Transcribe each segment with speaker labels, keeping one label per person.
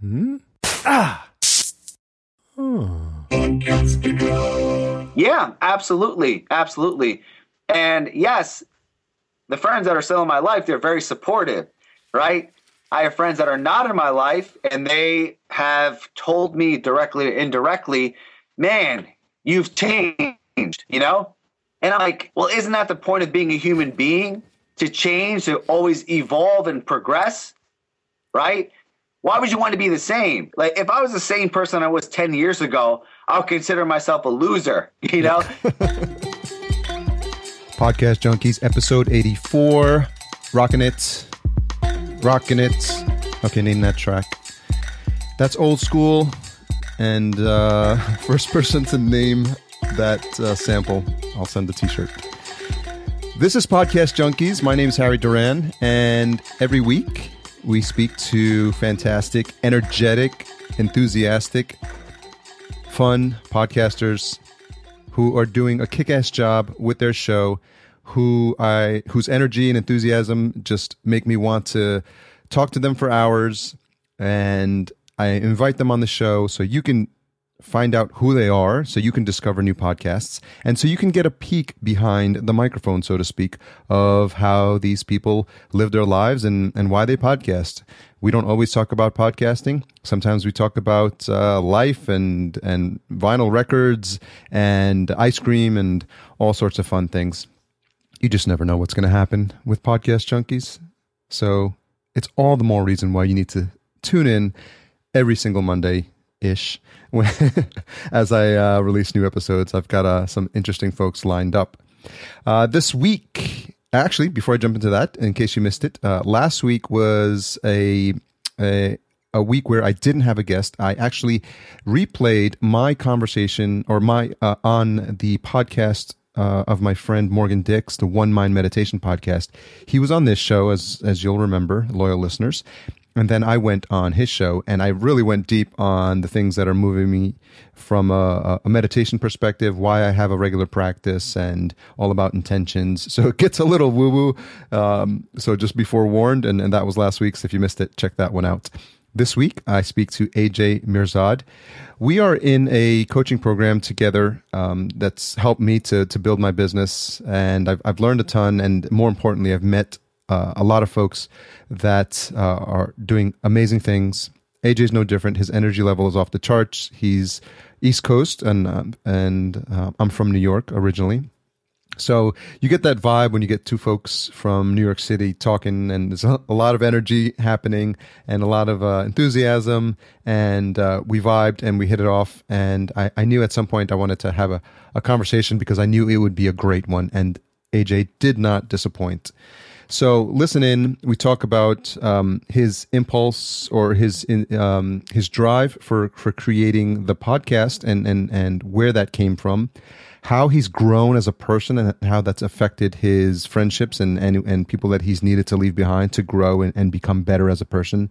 Speaker 1: Hmm? Ah.
Speaker 2: Yeah, absolutely. Absolutely. And yes, the friends that are still in my life, they're very supportive, right? I have friends that are not in my life and they have told me directly or indirectly, man, you've changed, you know? And I'm like, well, isn't that the point of being a human being? To change, to always evolve and progress, right? Why would you want to be the same? Like, if I was the same person I was 10 years ago, I would consider myself a loser, you know?
Speaker 1: Podcast Junkies, episode 84. Rocking it. Rocking it. Okay, name that track. That's old school. And uh, first person to name that uh, sample, I'll send a t shirt. This is Podcast Junkies. My name is Harry Duran. And every week we speak to fantastic, energetic, enthusiastic, fun podcasters who are doing a kick-ass job with their show who I whose energy and enthusiasm just make me want to talk to them for hours. And I invite them on the show so you can find out who they are so you can discover new podcasts and so you can get a peek behind the microphone so to speak of how these people live their lives and, and why they podcast. We don't always talk about podcasting. Sometimes we talk about uh, life and and vinyl records and ice cream and all sorts of fun things. You just never know what's going to happen with podcast junkies. So it's all the more reason why you need to tune in every single monday ish as I uh, release new episodes. I've got uh, some interesting folks lined up. Uh, this week, actually, before I jump into that, in case you missed it, uh, last week was a, a a week where I didn't have a guest. I actually replayed my conversation or my uh, on the podcast uh, of my friend Morgan Dix, the One Mind Meditation podcast. He was on this show, as as you'll remember, loyal listeners, and then I went on his show and I really went deep on the things that are moving me from a, a, meditation perspective, why I have a regular practice, and all about intentions. So it gets a little woo woo. Um, so just be forewarned, and, and that was last week's. If you missed it, check that one out. This week, I speak to AJ Mirzad. We are in a coaching program together um, that's helped me to, to build my business, and I've, I've learned a ton. And more importantly, I've met uh, a lot of folks that uh, are doing amazing things. AJ's no different. His energy level is off the charts. He's East Coast, and uh, and uh, I'm from New York originally. So you get that vibe when you get two folks from New York City talking, and there's a lot of energy happening and a lot of uh, enthusiasm, and uh, we vibed and we hit it off. And I, I knew at some point I wanted to have a, a conversation because I knew it would be a great one, and AJ did not disappoint. So listen in. We talk about um, his impulse or his um, his drive for for creating the podcast and and and where that came from, how he's grown as a person and how that's affected his friendships and and and people that he's needed to leave behind to grow and, and become better as a person.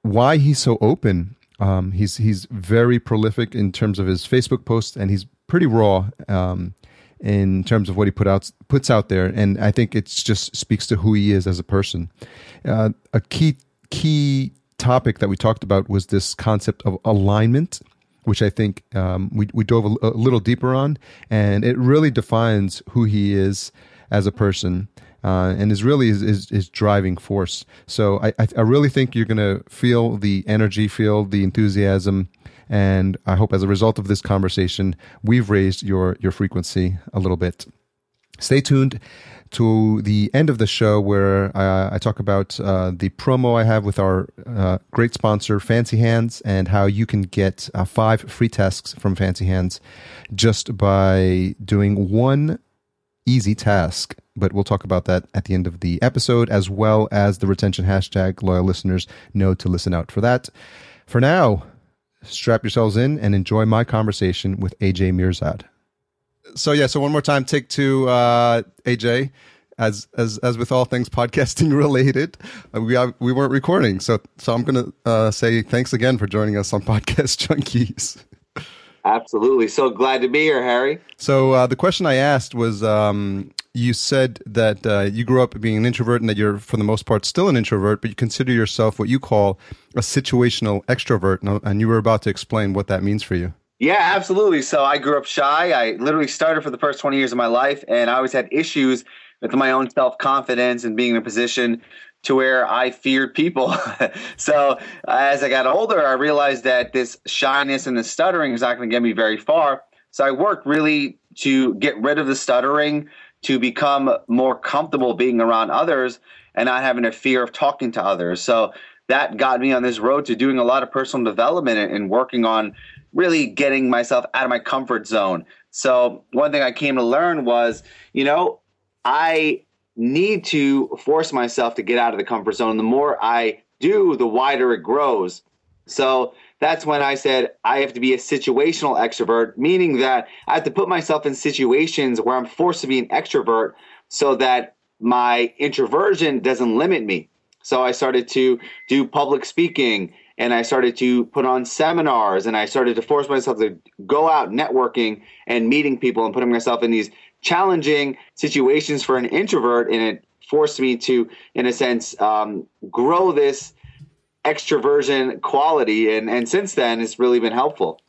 Speaker 1: Why he's so open. Um, he's he's very prolific in terms of his Facebook posts and he's pretty raw. Um, in terms of what he put out puts out there, and I think it just speaks to who he is as a person. Uh, a key key topic that we talked about was this concept of alignment, which I think um, we we dove a, a, little deeper on, and it really defines who he is as a person. Uh, and is really his, his, driving force. So I, I, I really think you're going to feel the energy, feel the enthusiasm, and I hope as a result of this conversation, we've raised your, your frequency a little bit. Stay tuned to the end of the show where I, I talk about uh, the promo I have with our uh, great sponsor, Fancy Hands, and how you can get uh, five free tasks from Fancy Hands just by doing one easy task. But we'll talk about that at the end of the episode, as well as the retention hashtag. Loyal listeners know to listen out for that. For now, strap yourselves in and enjoy my conversation with AJ Mirzad. So yeah, so one more time, take two, uh, AJ. As as as with all things podcasting related, uh, we have, we weren't recording, so so I'm gonna uh, say thanks again for joining us on Podcast Junkies.
Speaker 2: Absolutely, so glad to be here, Harry.
Speaker 1: So uh, the question I asked was, um, you said that uh, you grew up being an introvert and that you're, for the most part, still an introvert, but you consider yourself what you call a situational extrovert. And you were about to explain what that means for you.
Speaker 2: Yeah, absolutely. So I grew up shy. I literally started for the first 20 years of my life, and I always had issues with my own self confidence and being in a position to where I feared people. so as I got older, I realized that this shyness and the stuttering is not going to get me very far. So I worked really to get rid of the stuttering, to become more comfortable being around others and not having a fear of talking to others. So that got me on this road to doing a lot of personal development and working on really getting myself out of my comfort zone. So one thing I came to learn was, you know, I need to force myself to get out of the comfort zone. The more I do, the wider it grows. So that's when I said I have to be a situational extrovert, meaning that I have to put myself in situations where I'm forced to be an extrovert so that my introversion doesn't limit me. So I started to do public speaking and I started to put on seminars and I started to force myself to go out networking and meeting people and putting myself in these challenging situations for an introvert and it forced me to in a sense um, grow this extroversion quality and and since then it's really been helpful.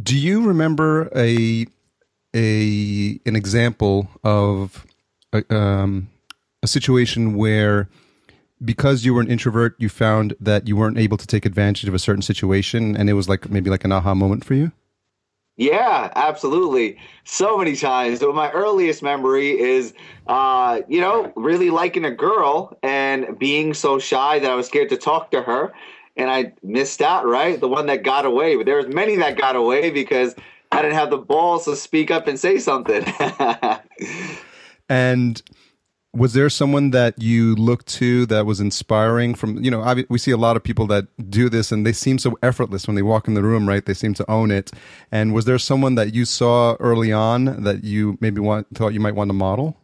Speaker 1: Do you remember a a an example of a, um, a situation where because you were an introvert you found that you weren't able to take advantage of a certain situation and it was like maybe like an aha moment for you
Speaker 2: yeah, absolutely. So many times. So my earliest memory is, uh, you know, really liking a girl and being so shy that I was scared to talk to her, and I missed out. Right, the one that got away. But there was many that got away because I didn't have the balls to speak up and say something.
Speaker 1: and was there someone that you looked to that was inspiring from you know we see a lot of people that do this and they seem so effortless when they walk in the room right? They seem to own it. And was there someone that you saw early on that you maybe want thought you might want to model?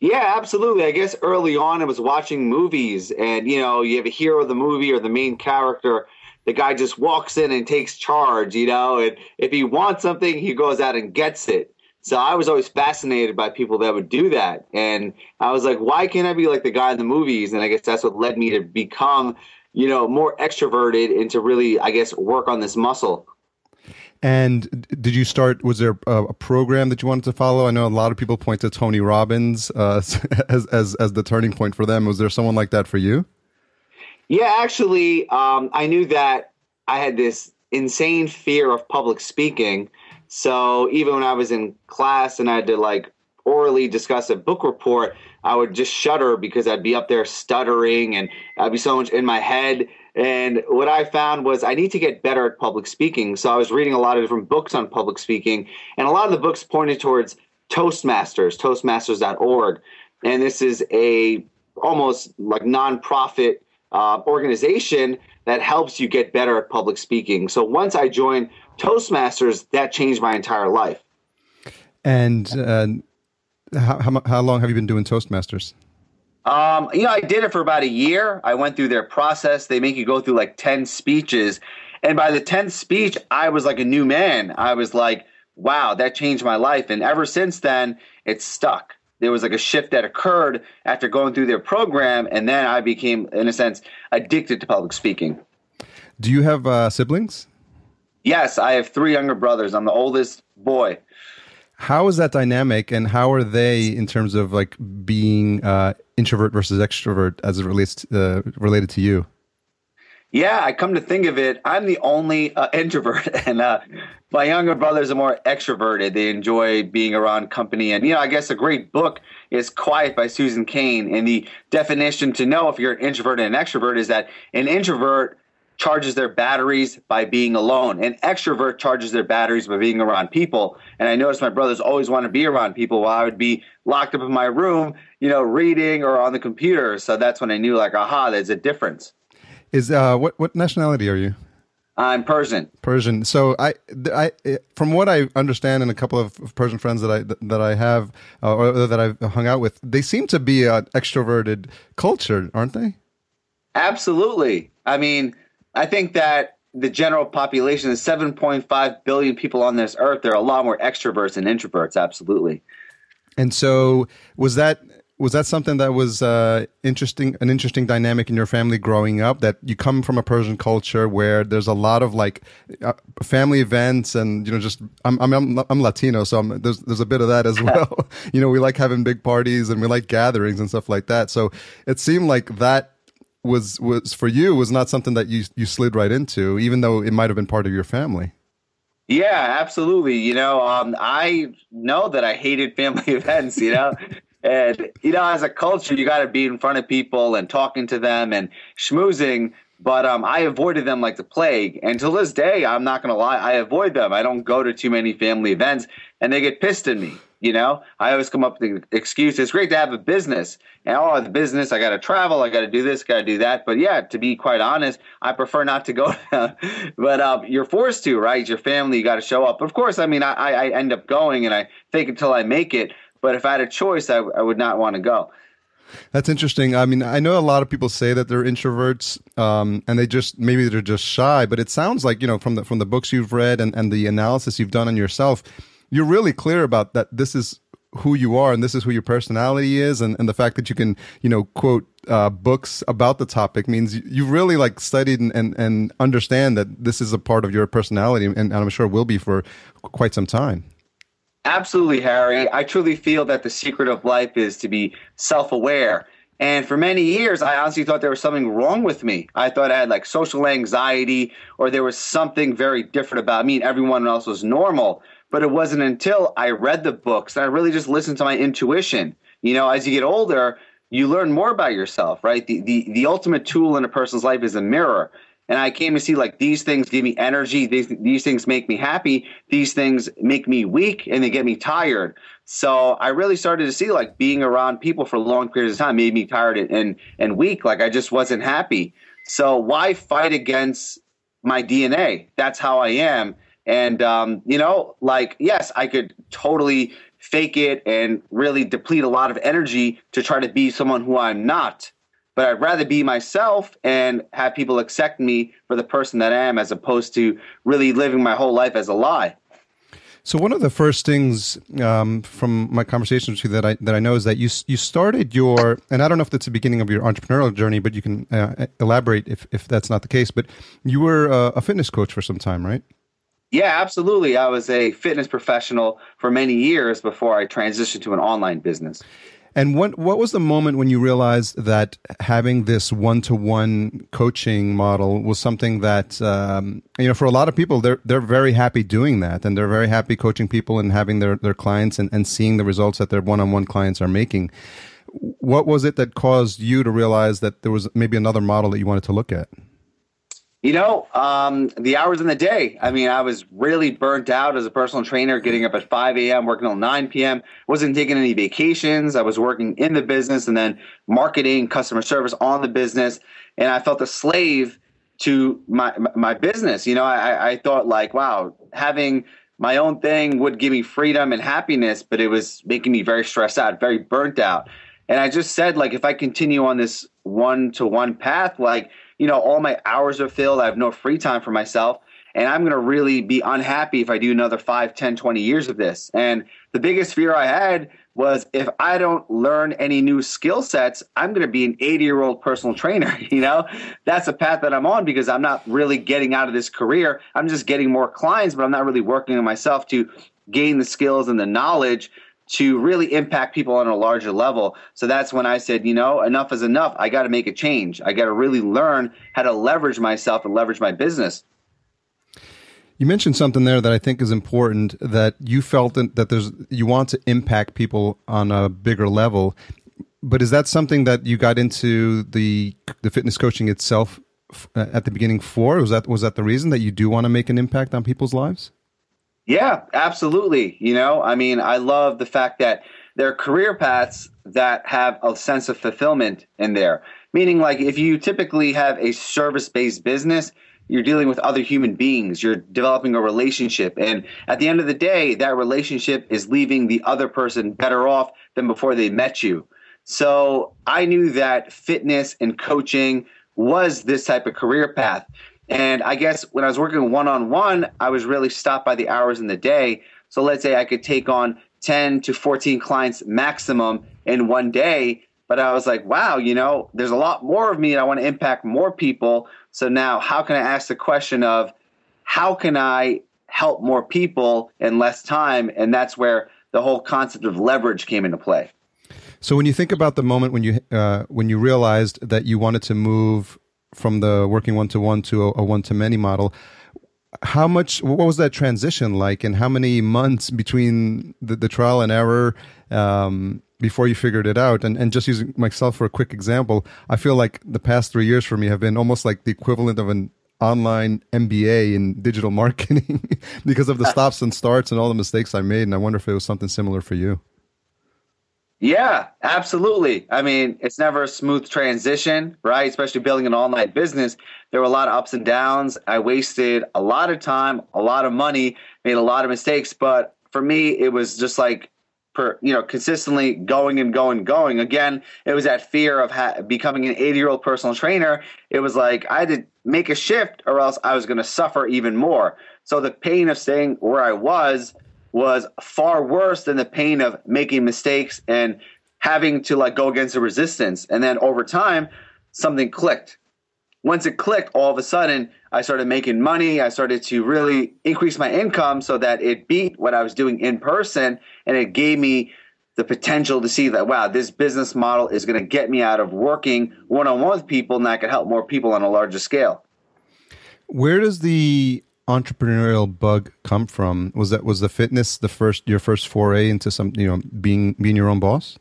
Speaker 2: Yeah absolutely. I guess early on i was watching movies and you know you have a hero of the movie or the main character the guy just walks in and takes charge you know and if he wants something he goes out and gets it so I was always fascinated by people that would do that. And I was like, why can't I be like the guy in the movies? And I guess that's what led me to become, you know, more extroverted and to really, I guess, work on this muscle.
Speaker 1: And did you start? Was there a, a, program that you wanted to follow? I know a lot of people point to Tony Robbins uh, as as as the turning point for them. Was there someone like that for you?
Speaker 2: Yeah, actually, um, I knew that I had this insane fear of public speaking, so even when I was in class and I had to like orally discuss a book report, I would just shudder because I'd be up there stuttering and I'd be so much in my head. And what I found was I need to get better at public speaking. So I was reading a lot of different books on public speaking, and a lot of the books pointed towards Toastmasters, toastmasters.org. And this is a almost like nonprofit uh, organization that helps you get better at public speaking. So once I joined Toastmasters, that changed my entire life.
Speaker 1: And uh, how, how, how long have you been doing Toastmasters?
Speaker 2: Um, you know, I did it for about a year. I went through their process. They make you go through like 10 speeches. And by the 10th speech, I was like a new man. I was like, wow, that changed my life. And ever since then, it's stuck. There was like a shift that occurred after going through their program. And then I became, in a sense, addicted to public speaking.
Speaker 1: Do you have uh, siblings?
Speaker 2: Yes, I have three younger brothers. I'm the oldest boy.
Speaker 1: How is that dynamic, and how are they in terms of like being uh, introvert versus extrovert as it relates to, uh, related to you?
Speaker 2: Yeah, I come to think of it, I'm the only uh, introvert, and uh, my younger brothers are more extroverted. They enjoy being around company, and you know, I guess a great book is "Quiet" by Susan Cain. And the definition to know if you're an introvert and an extrovert is that an introvert charges their batteries by being alone. An extrovert charges their batteries by being around people. And I noticed my brothers always want to be around people while I would be locked up in my room, you know, reading or on the computer. So that's when I knew, like, aha, there's a difference.
Speaker 1: Is uh, what what nationality are you?
Speaker 2: I'm Persian.
Speaker 1: Persian. So I, I, from what I understand, and a couple of Persian friends that I that I have uh, or that I've hung out with, they seem to be an extroverted culture, aren't they?
Speaker 2: Absolutely. I mean, I think that the general population is 7.5 billion people on this earth. There are a lot more extroverts than introverts. Absolutely.
Speaker 1: And so was that was that something that was uh, interesting an interesting dynamic in your family growing up that you come from a persian culture where there's a lot of like uh, family events and you know just i'm i'm i'm latino so I'm, there's there's a bit of that as well you know we like having big parties and we like gatherings and stuff like that so it seemed like that was was for you was not something that you you slid right into even though it might have been part of your family
Speaker 2: yeah, absolutely. You know, um, I know that I hated family events, you know, and you know, as a culture, you got to be in front of people and talking to them and schmoozing. But um, I avoided them like the plague, and to this day, I'm not going to lie, I avoid them. I don't go to too many family events, and they get pissed at me. You know, I always come up with the excuse. It's great to have a business, and oh, the business, I got to travel, I got to do this, got to do that. But yeah, to be quite honest, I prefer not to go. but um, you're forced to, right? Your family, you got to show up. Of course, I mean, I, I end up going, and I fake until I make it. But if I had a choice, I, I would not want to go.
Speaker 1: That's interesting. I mean, I know a lot of people say that they're introverts, um, and they just maybe they're just shy. But it sounds like you know from the from the books you've read and, and the analysis you've done on yourself, you're really clear about that. This is who you are, and this is who your personality is, and, and the fact that you can you know quote uh, books about the topic means you really like studied and, and, and understand that this is a part of your personality, and, and I'm sure will be for quite some time.
Speaker 2: Absolutely, Harry. I truly feel that the secret of life is to be self aware. And for many years, I honestly thought there was something wrong with me. I thought I had like social anxiety or there was something very different about me and everyone else was normal. But it wasn't until I read the books and I really just listened to my intuition. You know, as you get older, you learn more about yourself, right? The, the, the ultimate tool in a person's life is a mirror and I came to see like these things give me energy, these these things make me happy, these things make me weak, and they get me tired. So I really started to see like being around people for long periods of time made me tired and and weak. Like I just wasn't happy. So why fight against my DNA? That's how I am. And um, you know, like yes, I could totally fake it and really deplete a lot of energy to try to be someone who I'm not but I'd rather be myself and have people accept me for the person that I am as opposed to really living my whole life as a lie.
Speaker 1: So one of the first things um, from my conversations with you that I that I know is that you you started your and I don't know if that's the beginning of your entrepreneurial journey, but you can uh, elaborate if if that's not the case. But you were a, a fitness coach for some time, right?
Speaker 2: Yeah, absolutely. I was a fitness professional for many years before I transitioned to an online business.
Speaker 1: And what what was the moment when you realized that having this one to one coaching model was something that um, you know for a lot of people they're they're very happy doing that and they're very happy coaching people and having their their clients and, and seeing the results that their one on one clients are making. What was it that caused you to realize that there was maybe another model that you wanted to look at?
Speaker 2: You know, um, the hours in the day. I mean, I was really burnt out as a personal trainer, getting up at 5 a.m., working till 9 p.m. Wasn't taking any vacations. I was working in the business and then marketing, customer service on the business. And I felt a slave to my my business. You know, I, I thought like, wow, having my own thing would give me freedom and happiness, but it was making me very stressed out, very burnt out. And I just said, like, if I continue on this one to one path, like you know, all my hours are filled. I have no free time for myself. And I'm going to really be unhappy if I do another 5, 10, 20 years of this. And the biggest fear I had was if I don't learn any new skill sets, I'm going to be an 80 year old personal trainer. You know, that's a path that I'm on because I'm not really getting out of this career. I'm just getting more clients, but I'm not really working on myself to gain the skills and the knowledge to really impact people on a larger level. So that's when I said, you know, enough is enough. I got to make a change. I got to really learn how to leverage myself and leverage my business.
Speaker 1: You mentioned something there that I think is important that you felt that there's you want to impact people on a bigger level. But is that something that you got into the the fitness coaching itself uh, at the beginning for? Was that was that the reason that you do want to make an impact on people's lives?
Speaker 2: Yeah, absolutely. You know, I mean, I love the fact that there are career paths that have a sense of fulfillment in there. Meaning, like, if you typically have a service based business, you're dealing with other human beings, you're developing a relationship. And at the end of the day, that relationship is leaving the other person better off than before they met you. So I knew that fitness and coaching was this type of career path. And I guess when I was working one on one, I was really stopped by the hours in the day. So let's say I could take on 10 to 14 clients maximum in one day. But I was like, wow, you know, there's a lot more of me and I want to impact more people. So now, how can I ask the question of how can I help more people in less time? And that's where the whole concept of leverage came into play.
Speaker 1: So when you think about the moment when you uh, when you realized that you wanted to move from the working one to one to a, a one to many model, how much what was that transition like, and how many months between the, the trial and error um, before you figured it out? And and just using myself for a quick example, I feel like the past three years for me have been almost like the equivalent of an online MBA in digital marketing because of the stops and starts and all the mistakes I made. And I wonder if it was something similar for you.
Speaker 2: Yeah, absolutely. I mean, it's never a smooth transition, right? Especially building an online business. There were a lot of ups and downs. I wasted a lot of time, a lot of money, made a lot of mistakes. But for me, it was just like, per, you know, consistently going and going, going. Again, it was that fear of ha- becoming an 80 year old personal trainer. It was like I had to make a shift or else I was going to suffer even more. So the pain of staying where I was was far worse than the pain of making mistakes and having to like go against the resistance. And then over time, something clicked. Once it clicked, all of a sudden, I started making money. I started to really increase my income so that it beat what I was doing in person. And it gave me the potential to see that, wow, this business model is going to get me out of working one on one with people and I can help more people on a larger scale.
Speaker 1: Where does the entrepreneurial bug come from? Was that was the fitness the first your first foray into some you know being being your own boss?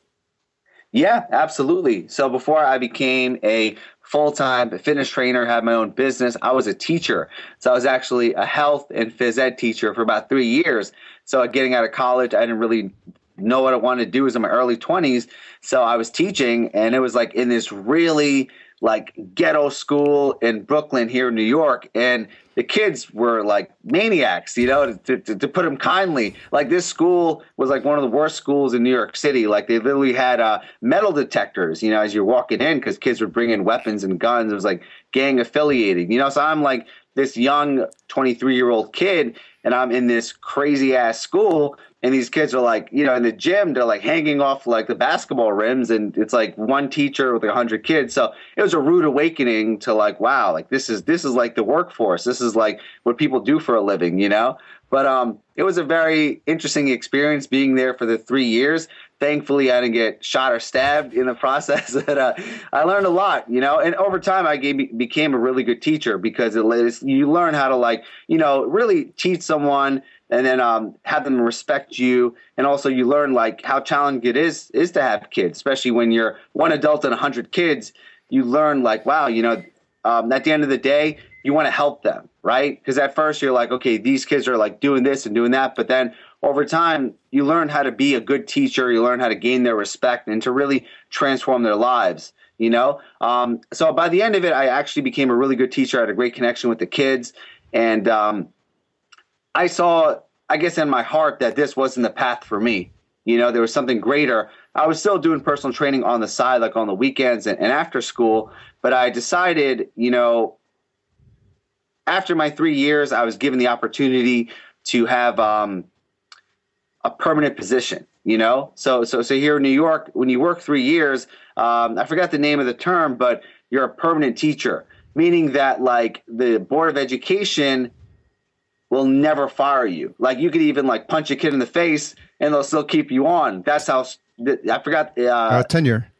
Speaker 2: Yeah, absolutely. So before I became a full time fitness trainer, had my own business, I was a teacher. So I was actually a health and phys ed teacher for about three years. So getting out of college, I didn't really know what I wanted to do. was in my early twenties, so I was teaching, and it was like in this really like ghetto school in Brooklyn here in New York, and the kids were like maniacs, you know, to, to, to, put them kindly. Like this school was like one of the worst schools in New York City. Like they literally had uh, metal detectors, you know, as you're walking in because kids were bringing weapons and guns. It was like gang affiliated, you know. So I'm like this young 23 year old kid, and I'm in this crazy ass school and these kids are like, you know, in the gym, they're like hanging off like the basketball rims, and it's like one teacher with like hundred kids. So it was a rude awakening to like, wow, like this is this is like the workforce. This is like what people do for a living, you know. But um, it was a very interesting experience being there for the three years. Thankfully, I didn't get shot or stabbed in the process. but uh, I learned a lot, you know. And over time, I gave, became a really good teacher because it, you learn how to like, you know, really teach someone and then um, have them respect you. And also you learn like how challenging it is is to have kids especially when you're one adult and 100 kids. You learn like wow you know um, at the end of the day you want to help them right? Because at first you're like okay these kids are like doing this and doing that. But then over time you learn how to be a good teacher. You learn how to gain their respect and to really transform their lives you know? Um, so by the end of it i actually became a really good teacher. I had a great connection with the kids. And um, I saw, I guess, in my heart that this wasn't the path for me. You know, there was something greater. I was still doing personal training on the side, like on the weekends and, and after school. But I decided, you know, after my three years, I was given the opportunity to have um, a permanent position. You know, so so so here in New York, when you work three years, um, I forgot the name of the term, but you're a permanent teacher, meaning that like the board of education will never fire you. Like you could even like punch a kid in the face and they'll still keep you on. That's how I forgot uh,
Speaker 1: uh, tenure.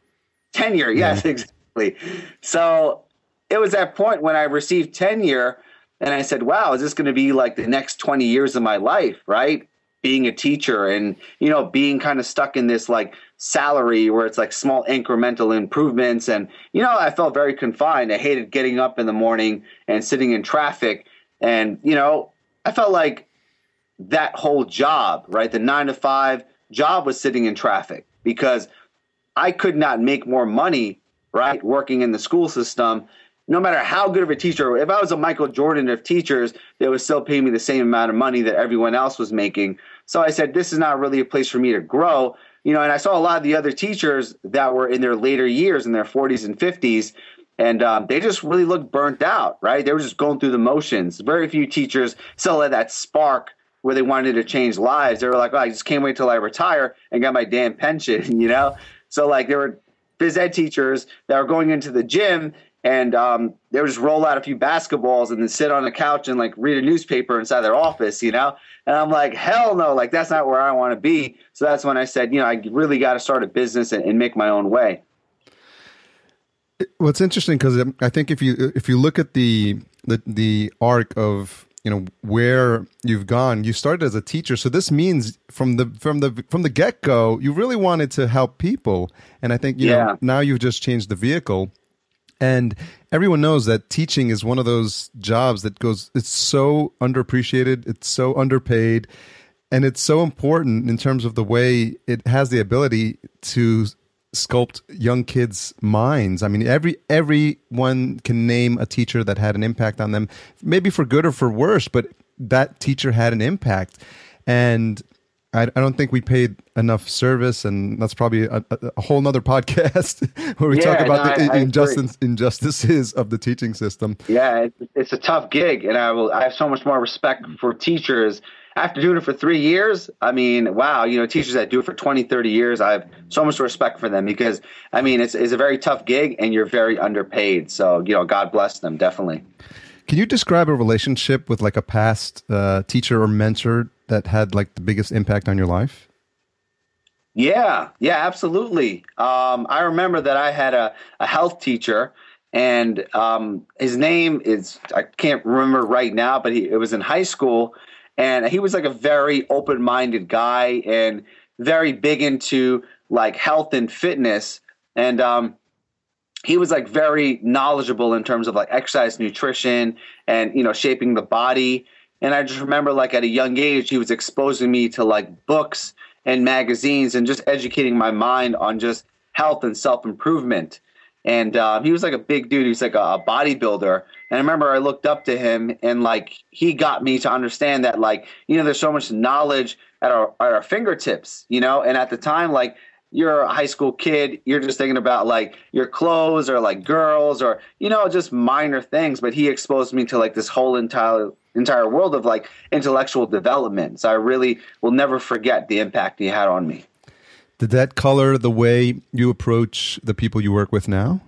Speaker 2: Tenure, yes, yeah. exactly. So it was that point when I received tenure and I said, "Wow, is this going to be like the next 20 years of my life, right?" Being a teacher and, you know, being kind of stuck in this like salary where it's like small incremental improvements and you know, I felt very confined. I hated getting up in the morning and sitting in traffic and, you know, I felt like that whole job, right, the nine to five job was sitting in traffic because I could not make more money, right, working in the school system. No matter how good of a teacher, if I was a Michael Jordan of teachers, they would still pay me the same amount of money that everyone else was making. So I said, this is not really a place for me to grow. You know, and I saw a lot of the other teachers that were in their later years, in their 40s and 50s, and um, they just really looked burnt out, right? They were just going through the motions. Very few teachers still had that spark where they wanted to change lives. They were like, oh, I just can't wait till I retire and get my damn pension, you know? So like there were phys ed teachers that were going into the gym and um, they would just roll out a few basketballs and then sit on the couch and like read a newspaper inside their office, you know? And I'm like, hell no, like that's not where I want to be. So that's when I said, you know, I really got to start a business and, and make my own way.
Speaker 1: What's interesting because I think if you if you look at the the the arc of you know where you've gone, you started as a teacher, so this means from the from the from the get go, you really wanted to help people, and I think you yeah. know now you've just changed the vehicle. And everyone knows that teaching is one of those jobs that goes, it's so underappreciated, it's so underpaid, and it's so important in terms of the way it has the ability to sculpt young kids' minds. I mean, every everyone can name a teacher that had an impact on them, maybe for good or for worse, but that teacher had an impact. And I, I don't think we paid enough service, and that's probably a, a whole nother podcast where we yeah, talk about no, the I, injustice, injustices of the teaching system.
Speaker 2: Yeah, it's, it's a tough gig, and I will. I have so much more respect for teachers after doing it for three years, I mean, wow, you know, teachers that do it for 20, 30 years, I have so much respect for them because, I mean, it's, it's a very tough gig and you're very underpaid. So, you know, God bless them, definitely.
Speaker 1: Can you describe a relationship with like a past uh, teacher or mentor that had like the biggest impact on your life?
Speaker 2: Yeah, yeah, absolutely. Um, I remember that I had a, a health teacher, and um, his name is I can't remember right now, but he, it was in high school, and he was like a very open minded guy and very big into like health and fitness, and um, he was like very knowledgeable in terms of like exercise, nutrition, and you know shaping the body and I just remember, like, at a young age, he was exposing me to like books and magazines and just educating my mind on just health and self improvement. And uh, he was like a big dude. He was like a, a bodybuilder. And I remember I looked up to him and like he got me to understand that like, you know, there's so much knowledge at our, at our fingertips, you know? And at the time, like, you're a high school kid, you're just thinking about like your clothes or like girls or, you know, just minor things. But he exposed me to like this whole entire entire world of like intellectual development. So I really will never forget the impact he had on me.
Speaker 1: Did that color the way you approach the people you work with now?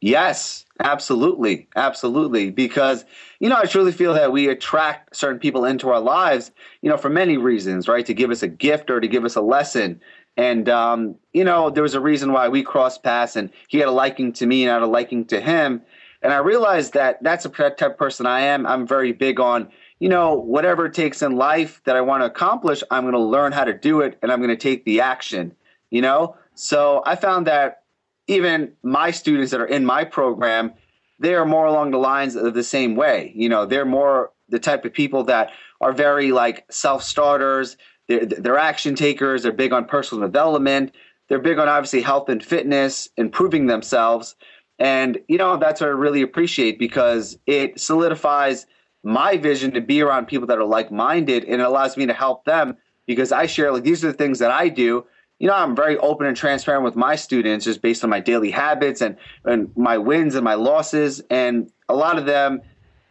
Speaker 2: Yes, absolutely. Absolutely. Because, you know, I truly feel that we attract certain people into our lives, you know, for many reasons, right? To give us a gift or to give us a lesson. And, um, you know, there was a reason why we crossed paths and he had a liking to me and I had a liking to him. And I realized that that's a type of person I am. I'm very big on, you know, whatever it takes in life that I want to accomplish, I'm going to learn how to do it and I'm going to take the action, you know? So I found that even my students that are in my program, they are more along the lines of the same way. You know, they're more the type of people that are very like self starters. They're, they're action takers. They're big on personal development. They're big on obviously health and fitness, improving themselves. And, you know, that's what I really appreciate because it solidifies my vision to be around people that are like minded and it allows me to help them because I share, like, these are the things that I do. You know, I'm very open and transparent with my students just based on my daily habits and, and my wins and my losses. And a lot of them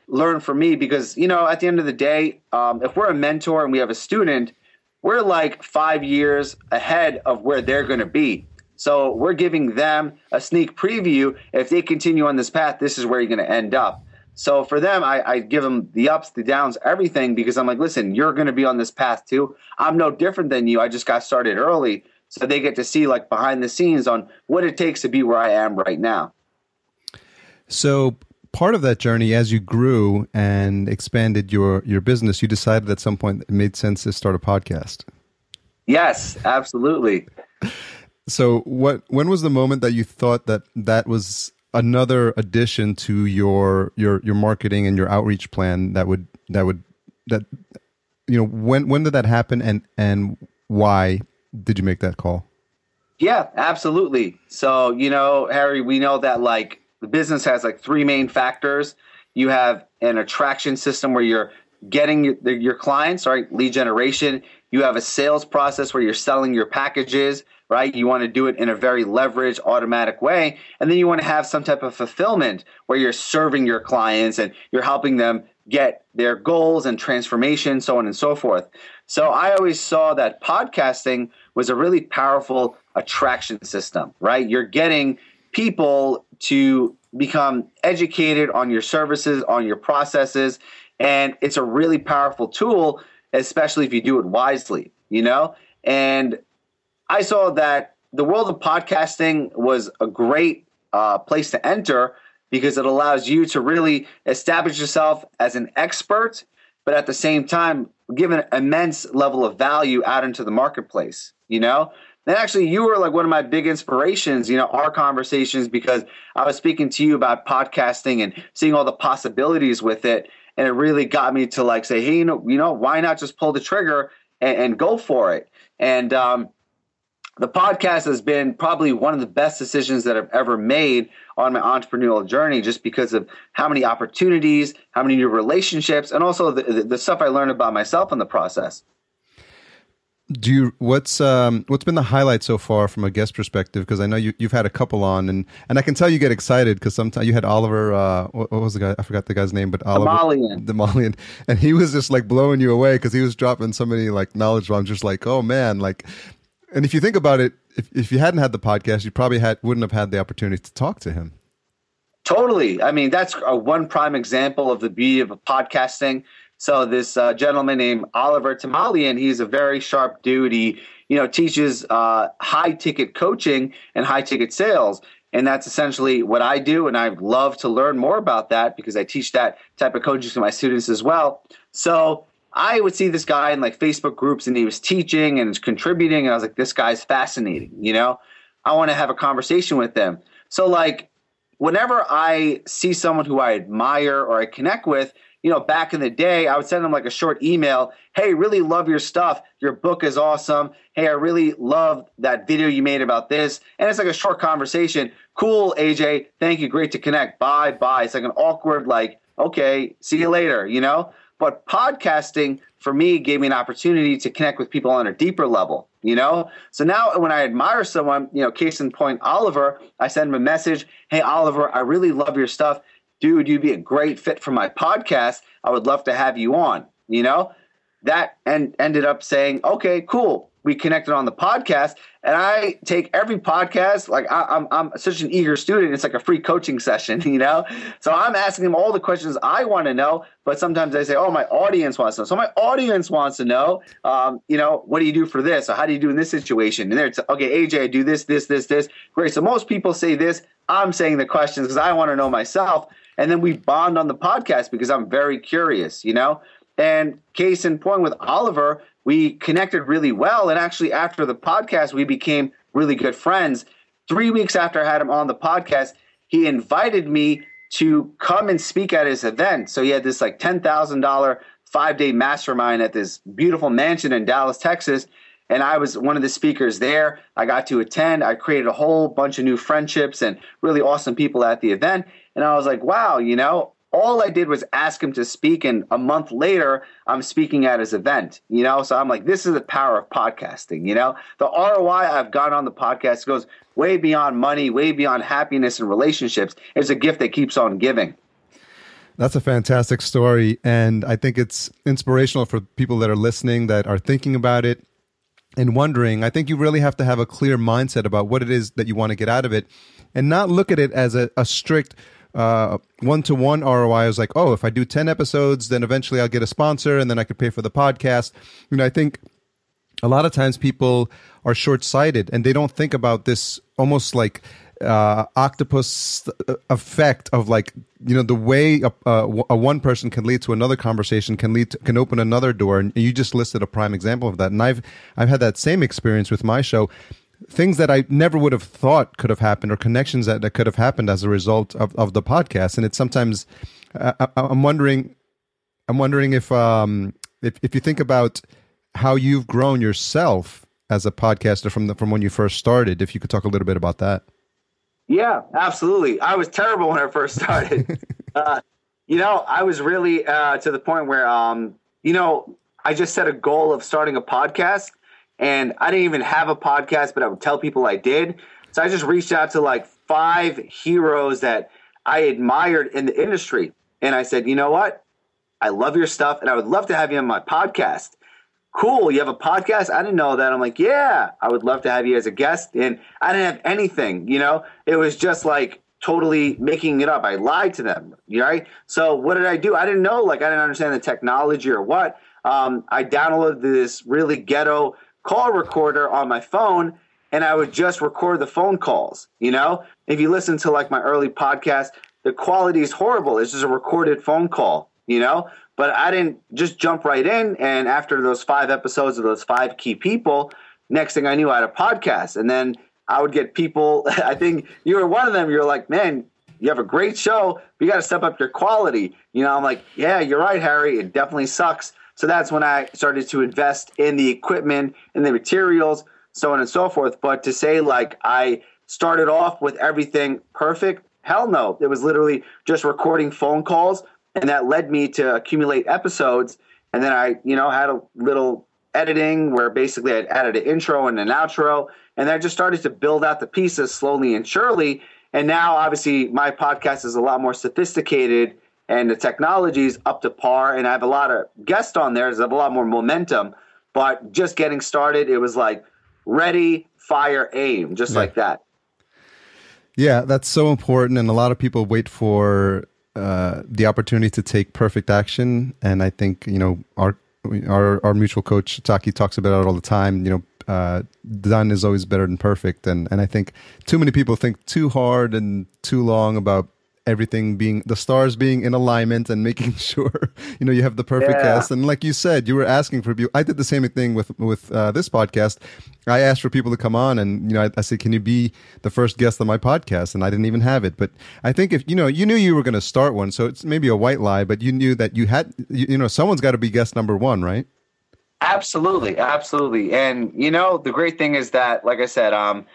Speaker 2: learn from me because, you know, at the end of the day, um, if we're a mentor and we have a student, we're like five years ahead of where they're going to be. So we're giving them a sneak preview. If they continue on this path, this is where you're going to end up. So for them, I, I, give them the ups, the downs, everything because I'm like, listen, you're going to be on this path too. I'm no different than you. I just got started early. So they get to see like behind the scenes on what it takes to be where I am right now.
Speaker 1: So part of that journey, as you grew and expanded your, your business, you decided at some point it made sense to start a podcast.
Speaker 2: Yes, absolutely.
Speaker 1: So what when was the moment that you thought that that was another addition to your your your marketing and your outreach plan that would that would that you know when when did that happen and and why did you make that call?
Speaker 2: Yeah, absolutely. So, you know, Harry, we know that like the business has like three main factors. You have an attraction system where you're getting your, your clients, right? Lead generation. You have a sales process where you're selling your packages right? You want to do it in a very leveraged, automatic way. And then you want to have some type of fulfillment where you're serving your clients and you're helping them get their goals and transformation, so on and so forth. So I always saw that podcasting was a really powerful attraction system, right? You're getting people to become educated on your services, on your processes, and it's a really powerful tool, especially if you do it wisely, you know? And I saw that the world of podcasting was a great uh, place to enter because it allows you to really establish yourself as an expert, but at the same time, give an immense level of value out into the marketplace, you know? And actually, you were like one of my big inspirations, you know, our conversations, because I was speaking to you about podcasting and seeing all the possibilities with it. And it really got me to like say, hey, you know, you know, why not just pull the trigger and, and go for it? And um, the podcast has been probably one of the best decisions that I've ever made on my entrepreneurial journey just because of how many opportunities, how many new relationships, and also the, the stuff I learned about myself in the process.
Speaker 1: Do you what's um what's been the highlight so far from a guest perspective? Because I know you you've had a couple on, and and I can tell you get excited because sometimes you had Oliver. Uh, what, what, was the guy? I forgot the guy's name, but Oliver
Speaker 2: Damalian.
Speaker 1: Damalian, and he was just like blowing you away because he was dropping so many like knowledge bombs. Just like, oh man, like and if you think about it, if, if you hadn't had the podcast, you probably had wouldn't have had the opportunity to talk to him.
Speaker 2: Totally. I mean, that's a one prime example of the beauty of a podcasting. So this uh, gentleman named Oliver Tamalian, he's a very sharp dude. He, you know, teaches uh, high ticket coaching and high ticket sales. And that's essentially what I do. And I love to learn more about that because I teach that type of coaching to my students as well. So I would see this guy in like Facebook groups and he was teaching and contributing. And I was like, this guy's fascinating. You know, I want to have a conversation with them. So, like, whenever I see someone who I admire or I connect with, you know, back in the day, I would send them like a short email. Hey, really love your stuff. Your book is awesome. Hey, I really love that video you made about this. And it's like a short conversation. Cool, AJ. Thank you. Great to connect. Bye, bye. It's like an awkward, like, okay, see you later, you know? But podcasting for me gave me an opportunity to connect with people on a deeper level, you know? So now when I admire someone, you know, case in point, Oliver, I send him a message Hey, Oliver, I really love your stuff. Dude, you'd be a great fit for my podcast. I would love to have you on, you know? That and ended up saying, okay, cool we connected on the podcast and i take every podcast like I, am I'm, I'm such an eager student it's like a free coaching session you know? So i'm asking them all the questions i want to know but sometimes i say oh my audience wants to know. So my audience wants to know um, you know what do you do for this? Or how do you do in this situation? And they're okay aj I do this this this this. Great. So most people say this i'm saying the questions because i want to know myself and then we bond on the podcast because i'm very curious you know? And case in point with Oliver, we connected really well. And actually, after the podcast, we became really good friends. Three weeks after I had him on the podcast, he invited me to come and speak at his event. So he had this like $10,000 five day mastermind at this beautiful mansion in Dallas, Texas. And I was one of the speakers there. I got to attend. I created a whole bunch of new friendships and really awesome people at the event. And I was like, wow, you know, all I did was ask him to speak, and a month later, I'm speaking at his event. You know, so I'm like, this is the power of podcasting. You know, the ROI I've got on the podcast goes way beyond money, way beyond happiness and relationships. It's a gift that keeps on giving.
Speaker 1: That's a fantastic story, and I think it's inspirational for people that are listening that are thinking about it and wondering. I think you really have to have a clear mindset about what it is that you want to get out of it, and not look at it as a, a strict one to one ROI I was like, oh, if I do 10 episodes, then eventually I'll get a sponsor and then I could pay for the podcast. You know, I think a lot of times people are short sighted and they don't think about this almost like uh, octopus effect of like you know the way a, a, a, one person can lead to another conversation can lead to, can open another door. And you just listed a prime example of that. And I've I've had that same experience with my show things that I never would have thought could have happened or connections that, that could have happened as a result of, of the podcast. And it's sometimes I, am wondering, I'm wondering if, um, if, if you think about how you've grown yourself as a podcaster from the, from when you first started, if you could talk a little bit about that.
Speaker 2: Yeah, absolutely. I was terrible when I first started. uh, you know, I was really uh, to the point where, um, you know, I just set a goal of starting a podcast and I didn't even have a podcast, but I would tell people I did. So I just reached out to like five heroes that I admired in the industry. And I said, you know what? I love your stuff and I would love to have you on my podcast. Cool, you have a podcast? I didn't know that. I'm like, yeah, I would love to have you as a guest. And I didn't have anything, you know? It was just like totally making it up. I lied to them, right? So what did I do? I didn't know, like, I didn't understand the technology or what. Um, I downloaded this really ghetto call recorder on my phone and I would just record the phone calls. You know, if you listen to like my early podcast, the quality is horrible. It's just a recorded phone call, you know? But I didn't just jump right in. And after those five episodes of those five key people, next thing I knew, I had a podcast. And then I would get people, I think you were one of them. You're like, man, you have a great show. But you got to step up your quality. You know, I'm like, yeah, you're right, Harry. It definitely sucks. So that's when I started to invest in the equipment and the materials so on and so forth. But to say like I started off with everything perfect, hell no. It was literally just recording phone calls, and that led me to accumulate episodes. And then I, you know, had a little editing where basically I'd added an intro and an outro, and I just started to build out the pieces slowly and surely. And now, obviously, my podcast is a lot more sophisticated and the technology is up to par. And I have a lot of guests on there, so I have a lot more momentum. But just getting started, it was like, ready, fire, aim, just yeah. like that.
Speaker 1: Yeah, that's so important. And a lot of people wait for uh, the opportunity to take perfect action. And I think, you know, our our, our mutual coach, Taki, talks about it all the time. You know, uh, done is always better than perfect. And, and I think too many people think too hard and too long about everything being the stars being in alignment and making sure you know you have the perfect yeah. cast. And like you said you were asking for people i did the same thing with with uh, this podcast. I asked for people to come on and you know I, I, said can you be the first guest on my podcast? And i didn't even have it. But i think if you know you knew you were going to start one so it's maybe a white lie but you knew that you had you, you know someone's got to be guest number one right?
Speaker 2: Absolutely. Absolutely. And you know the great thing is that like i said um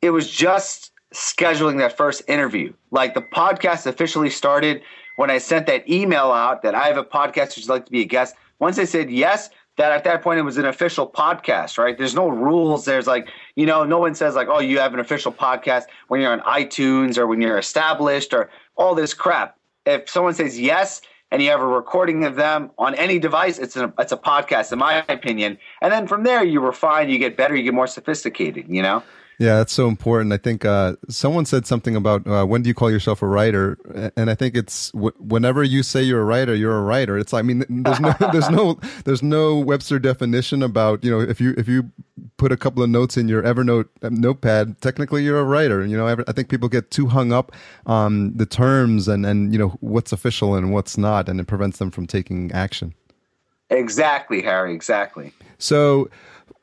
Speaker 2: it was just scheduling that first interview. Like the podcast officially started when I sent that email out that I have a podcast. Would you like to be a guest? Once they said yes, that at that point it was an official podcast, right? There's no rules. There's like, you know, no one says like, oh, you have an official podcast when you're on iTunes or when you're established or all this crap. If someone says yes and you have a recording of them on any device, it's a it's a podcast, in my opinion. And then from there, you refine, you get better, you get more sophisticated. You know.
Speaker 1: Yeah, that's so important. I think uh, someone said something about uh, when do you call yourself a writer, and I think it's w- whenever you say you're a writer, you're a writer. It's I mean, there's no there's no there's no Webster definition about you know if you if you put a couple of notes in your Evernote um, notepad, technically you're a writer. You know, I think people get too hung up on the terms and and you know what's official and what's not, and it prevents them from taking action.
Speaker 2: Exactly, Harry. Exactly.
Speaker 1: So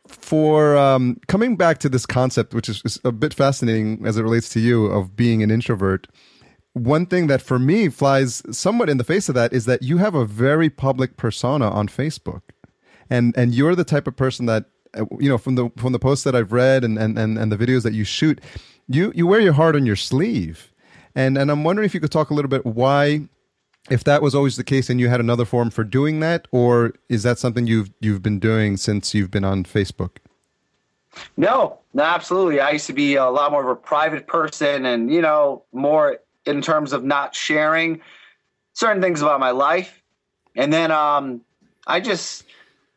Speaker 1: for um, coming back to this concept, which is, is, a bit fascinating as it relates to you of being an introvert, one thing that for me flies somewhat in the face of that is that you have a very public persona on Facebook, and and you're the type of person that uh, you know from the from the posts that I've read and and and, and the videos that you shoot, you you wear your heart on your sleeve, and and I'm wondering if you could talk a little bit why if that was always the case and you had another form for doing that or is that something you've you've been doing since you've been on facebook?
Speaker 2: No no absolutely. I used to be a lot more of a private person and you know more in terms of not sharing certain things about my life. And then um, i just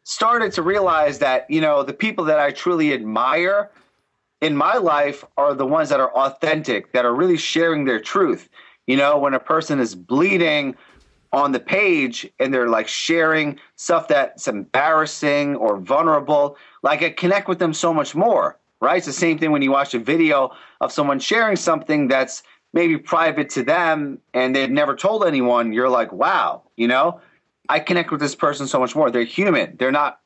Speaker 2: started to realize that you know the people that i truly admire in my life are the ones that are authentic that are really sharing their truth you know, when a person is bleeding on the page and they're like sharing stuff that's embarrassing or vulnerable, like I connect with them so much more, right? It's the same thing when you watch a video of someone sharing something that's maybe private to them and they've never told anyone. You're like, wow, you know, I connect with this person so much more. They're human. They're not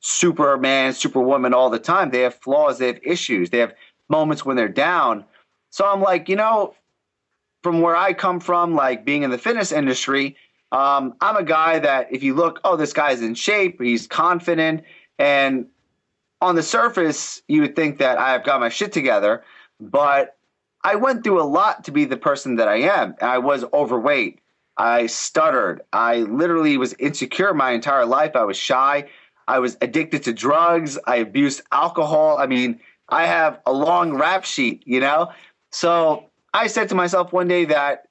Speaker 2: Superman, Superwoman all the time. They have flaws, they have issues, they have moments when they're down. So I'm like, you know, from where I come from, like being in the fitness industry, um, I'm a guy that if you look, oh, this guy's in shape, he's confident, and on the surface, you would think that I've got my shit together, but I went through a lot to be the person that I am. I was overweight. I stuttered. I literally was insecure my entire life. I was shy. I was addicted to drugs. I abused alcohol. I mean, I have a long rap sheet, you know? So I said to myself one day that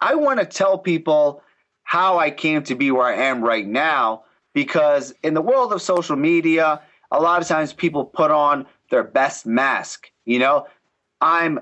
Speaker 2: I want to tell people how I came to be where I am right now. Because in the world of social media, a lot of times people put on their best mask. You know, I'm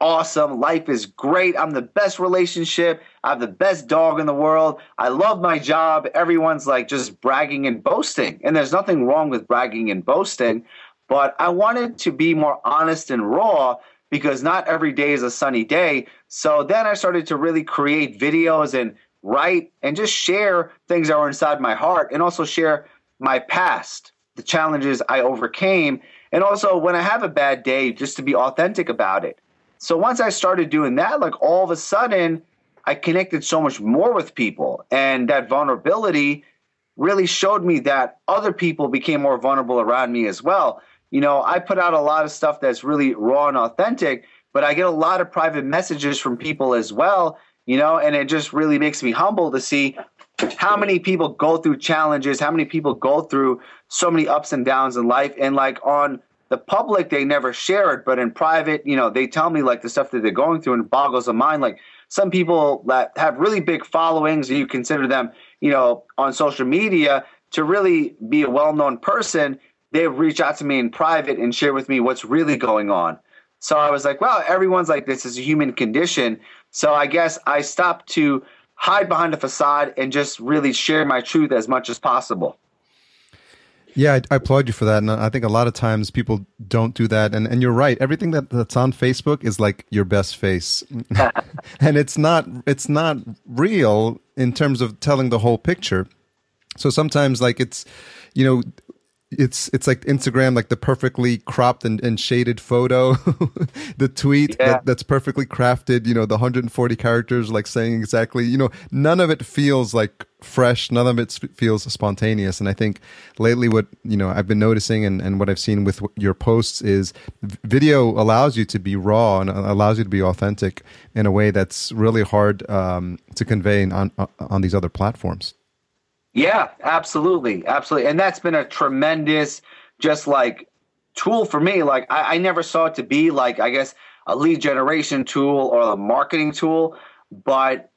Speaker 2: awesome. Life is great. I'm the best relationship. I have the best dog in the world. I love my job. Everyone's like just bragging and boasting. And there's nothing wrong with bragging and boasting. But I wanted to be more honest and raw because not every day is a sunny day. So then I started to really create videos and write and just share things that were inside my heart and also share my past, the challenges I overcame. And also when I have a bad day, just to be authentic about it. So once I started doing that, like all of a sudden, I connected so much more with people. And that vulnerability really showed me that other people became more vulnerable around me as well. You know, I put out a lot of stuff that's really raw and authentic, but I get a lot of private messages from people as well, you know, and it just really makes me humble to see how many people go through challenges, how many people go through so many ups and downs in life. And like on the public they never share it but in private you know they tell me like the stuff that they're going through and it boggles the mind like some people that have really big followings you consider them you know on social media to really be a well-known person they reach out to me in private and share with me what's really going on so i was like well everyone's like this is a human condition so i guess i stopped to hide behind a facade and just really share my truth as much as possible
Speaker 1: yeah, I, I, applaud you for that, and I think a lot of times people don't do that. And and you're right. Everything that, that's on Facebook is like your best face, and it's not it's not real in terms of telling the whole picture. So sometimes, like it's you know it's it's like Instagram, like the perfectly cropped and, and shaded photo, the tweet yeah. that, that's perfectly crafted. You know, the 140 characters, like saying exactly. You know, none of it feels like fresh. None of it feels spontaneous. And I think lately, what you know, I've been noticing and, and what I've seen with your posts is video allows you to be raw and allows you to be authentic in a way that's really hard um, to convey on on these other platforms.
Speaker 2: Yeah, absolutely. Absolutely. And that's been a tremendous, just like tool for me. Like, I, I never saw it to be like, I guess, a lead generation tool or a marketing tool. But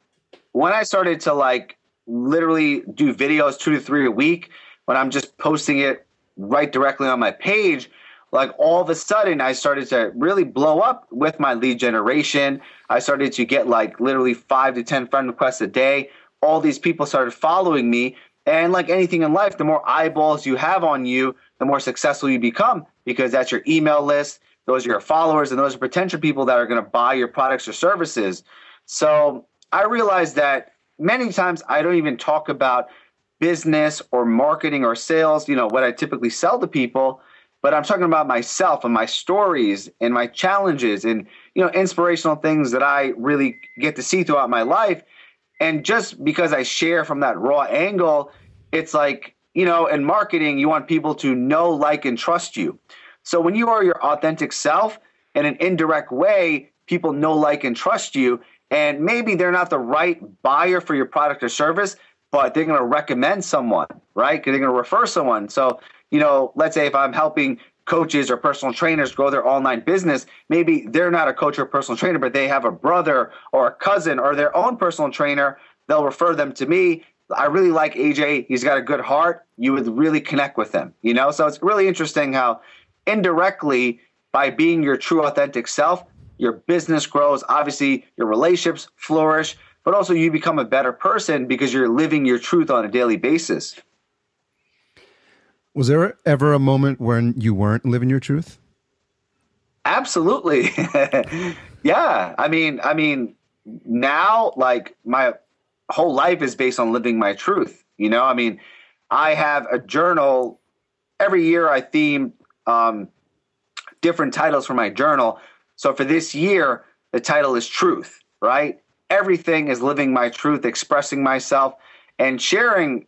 Speaker 2: when I started to like literally do videos two to three a week, when I'm just posting it right directly on my page, like all of a sudden I started to really blow up with my lead generation. I started to get like literally five to 10 friend requests a day. All these people started following me and like anything in life, the more eyeballs you have on you, the more successful you become because that's your email list. Those are your followers, and those are potential people that are going to buy your products or services. So I realized that many times I don't even talk about business or marketing or sales, you know, what I typically sell to people, but I'm talking about myself and my stories and my challenges and, you know, inspirational things that I really get to see throughout my life. And just because I share from that raw angle, it's like, you know, in marketing, you want people to know, like, and trust you. So when you are your authentic self in an indirect way, people know, like, and trust you. And maybe they're not the right buyer for your product or service, but they're going to recommend someone, right? They're going to refer someone. So, you know, let's say if I'm helping coaches or personal trainers grow their online business, maybe they're not a coach or personal trainer, but they have a brother or a cousin or their own personal trainer. They'll refer them to me. I really like AJ. He's got a good heart. You would really connect with him, you know? So it's really interesting how indirectly, by being your true, authentic self, your business grows. Obviously, your relationships flourish, but also you become a better person because you're living your truth on a daily basis.
Speaker 1: Was there ever a moment when you weren't living your truth?
Speaker 2: Absolutely. yeah. I mean, I mean, now like my whole life is based on living my truth. You know, I mean, I have a journal every year. I theme um, different titles for my journal. So for this year, the title is Truth. Right? Everything is living my truth, expressing myself, and sharing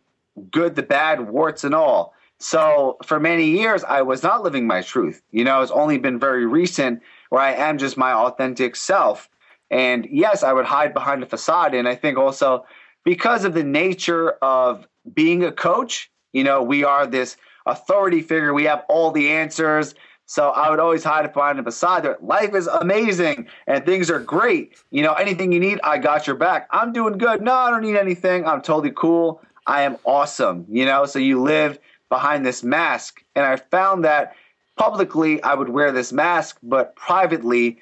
Speaker 2: good, the bad, warts and all. So for many years, I was not living my truth. You know, it's only been very recent where I am just my authentic self. And yes, I would hide behind a facade. And I think also because of the nature of being a coach, you know, we are this authority figure. We have all the answers. So I would always hide behind the facade that life is amazing and things are great. You know, anything you need, I got your back. I'm doing good. No, I don't need anything. I'm totally cool. I am awesome. You know, so you live behind this mask. And I found that publicly I would wear this mask, but privately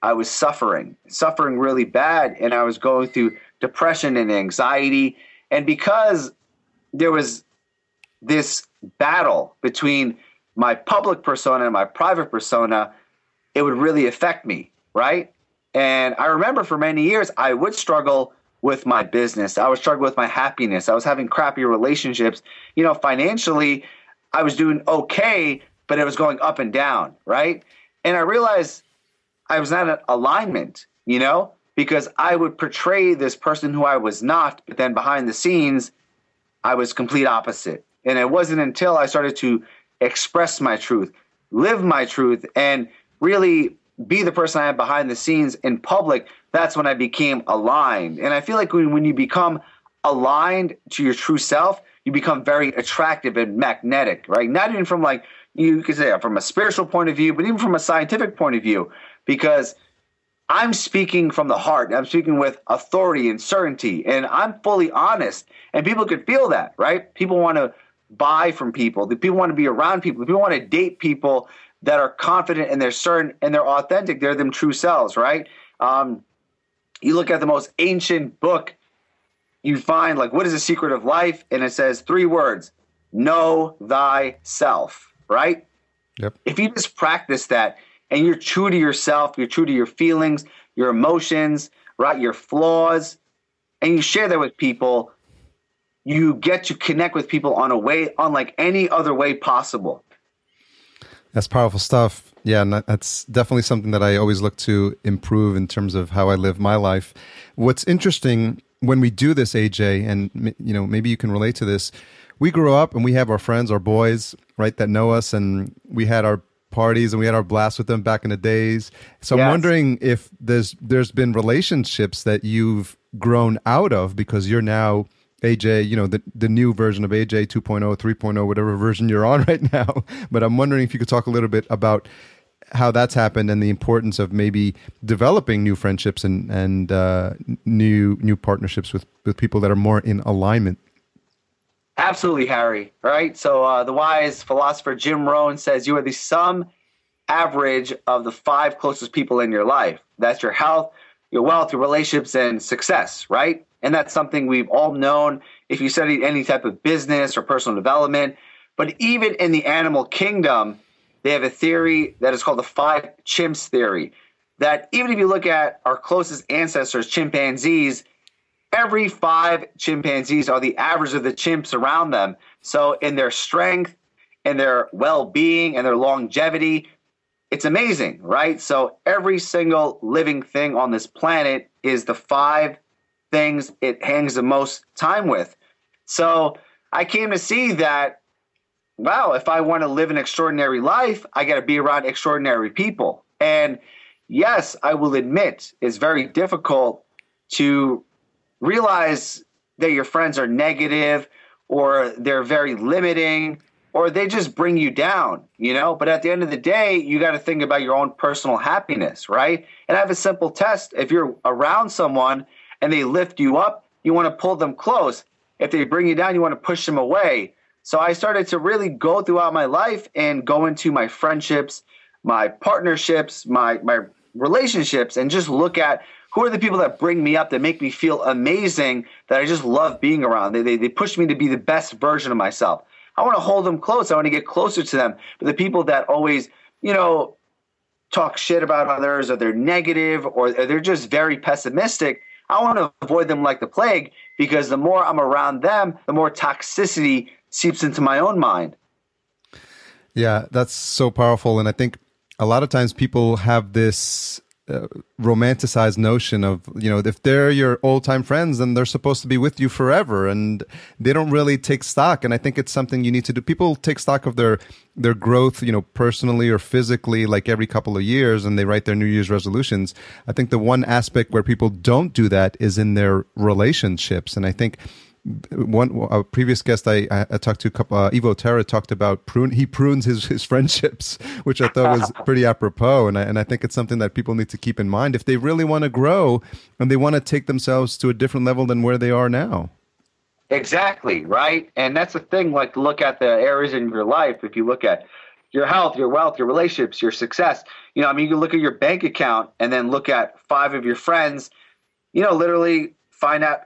Speaker 2: I was suffering, suffering really bad. And I was going through depression and anxiety. And because there was this battle between my public persona and my private persona, it would really affect me, right? And I remember for many years, I would struggle with my business. I was struggling with my happiness. I was having crappy relationships. You know, financially, I was doing okay, but it was going up and down, right? And I realized I was not in alignment, you know, because I would portray this person who I was not, but then behind the scenes, I was complete opposite. And it wasn't until I started to express my truth, live my truth, and really be the person I am behind the scenes in public, that's when I became aligned. And I feel like when, when you become aligned to your true self, you become very attractive and magnetic, right? Not even from like, you could say from a spiritual point of view, but even from a scientific point of view, because I'm speaking from the heart. I'm speaking with authority and certainty, and I'm fully honest. And people could feel that, right? People want to buy from people. People want to be around people. People want to date people that are confident and they're certain and they're authentic. They're them true selves, right? Um, you look at the most ancient book, you find like what is the secret of life, and it says three words: know thyself. Right?
Speaker 1: Yep.
Speaker 2: If you just practice that and you're true to yourself, you're true to your feelings, your emotions, right, your flaws, and you share that with people, you get to connect with people on a way unlike any other way possible.
Speaker 1: That's powerful stuff. Yeah, and that's definitely something that I always look to improve in terms of how I live my life. What's interesting when we do this, AJ, and you know, maybe you can relate to this. We grew up and we have our friends, our boys, right, that know us, and we had our parties and we had our blast with them back in the days. So yes. I'm wondering if there's there's been relationships that you've grown out of because you're now AJ, you know, the, the new version of AJ 2.0, 3.0, whatever version you're on right now. But I'm wondering if you could talk a little bit about how that's happened and the importance of maybe developing new friendships and, and uh, new new partnerships with, with people that are more in alignment.
Speaker 2: Absolutely, Harry. Right. So uh, the wise philosopher Jim Rohn says you are the sum average of the five closest people in your life. That's your health, your wealth, your relationships, and success. Right. And that's something we've all known if you studied any type of business or personal development. But even in the animal kingdom, they have a theory that is called the five chimps theory. That even if you look at our closest ancestors, chimpanzees, every five chimpanzees are the average of the chimps around them. So, in their strength, in their well being, and their longevity, it's amazing, right? So, every single living thing on this planet is the five things it hangs the most time with. So I came to see that, wow, if I want to live an extraordinary life, I got to be around extraordinary people. And yes, I will admit it's very difficult to realize that your friends are negative or they're very limiting or they just bring you down, you know? But at the end of the day, you got to think about your own personal happiness, right? And I have a simple test. If you're around someone and they lift you up, you want to pull them close. If they bring you down, you want to push them away. So I started to really go throughout my life and go into my friendships, my partnerships, my my relationships, and just look at who are the people that bring me up, that make me feel amazing, that I just love being around. They, they, they push me to be the best version of myself. I want to hold them close. I want to get closer to them. But the people that always, you know, talk shit about others or they're negative or they're just very pessimistic, I want to avoid them like the plague because the more I'm around them, the more toxicity seeps into my own mind.
Speaker 1: Yeah, that's so powerful. And I think a lot of times people have this uh, romanticized notion of you know if they're your old time friends then they're supposed to be with you forever and they don't really take stock and i think it's something you need to do. People take stock of their their growth you know personally or physically like every couple of years and they write their new year's resolutions. I think the one aspect where people don't do that is in their relationships and i think one a previous guest I, I talked to, uh, Evo Terra, talked about prune. He prunes his his friendships, which I thought was pretty apropos, and I, and I think it's something that people need to keep in mind if they really want to grow and they want to take themselves to a different level than where they are now.
Speaker 2: Exactly right, and that's the thing. Like, look at the areas in your life. If you look at your health, your wealth, your relationships, your success. You know, I mean, you look at your bank account and then look at five of your friends. You know, literally find out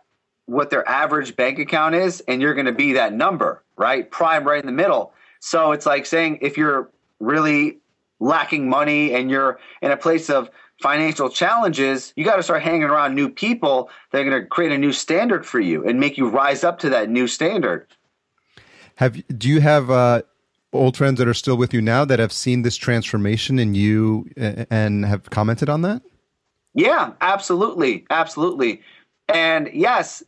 Speaker 2: what their average bank account is, and you're going to be that number, right? Prime right in the middle. So it's like saying if you're really lacking money and you're in a place of financial challenges, you got to start hanging around new people that are going to create a new standard for you and make you rise up to that new standard.
Speaker 1: Have do you have uh, old friends that are still with you now that have seen this transformation in you and have commented on that?
Speaker 2: Yeah, absolutely, absolutely. And yes,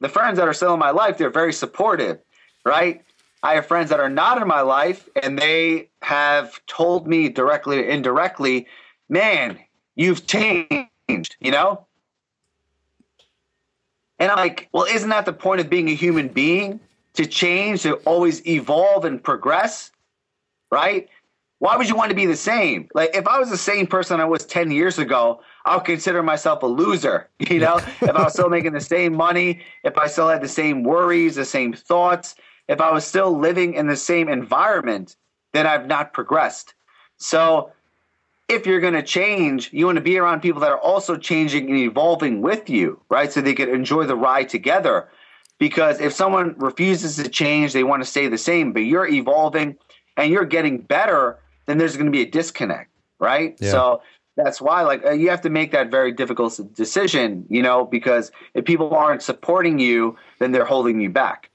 Speaker 2: the friends that are still in my life, they're very supportive, right? I have friends that are not in my life and they have told me directly or indirectly, man, you've changed, you know? And I'm like, well, isn't that the point of being a human being? To change, to always evolve and progress, right? Why would you want to be the same? Like, if I was the same person I was 10 years ago, I'll consider myself a loser. You know, if I was still making the same money, if I still had the same worries, the same thoughts, if I was still living in the same environment, then I've not progressed. So, if you're going to change, you want to be around people that are also changing and evolving with you, right? So they can enjoy the ride together. Because if someone refuses to change, they want to stay the same, but you're evolving and you're getting better, then there's going to be a disconnect, right? Yeah. So that's why like uh, you have to make that very difficult decision you know because if people aren't supporting you then they're holding you back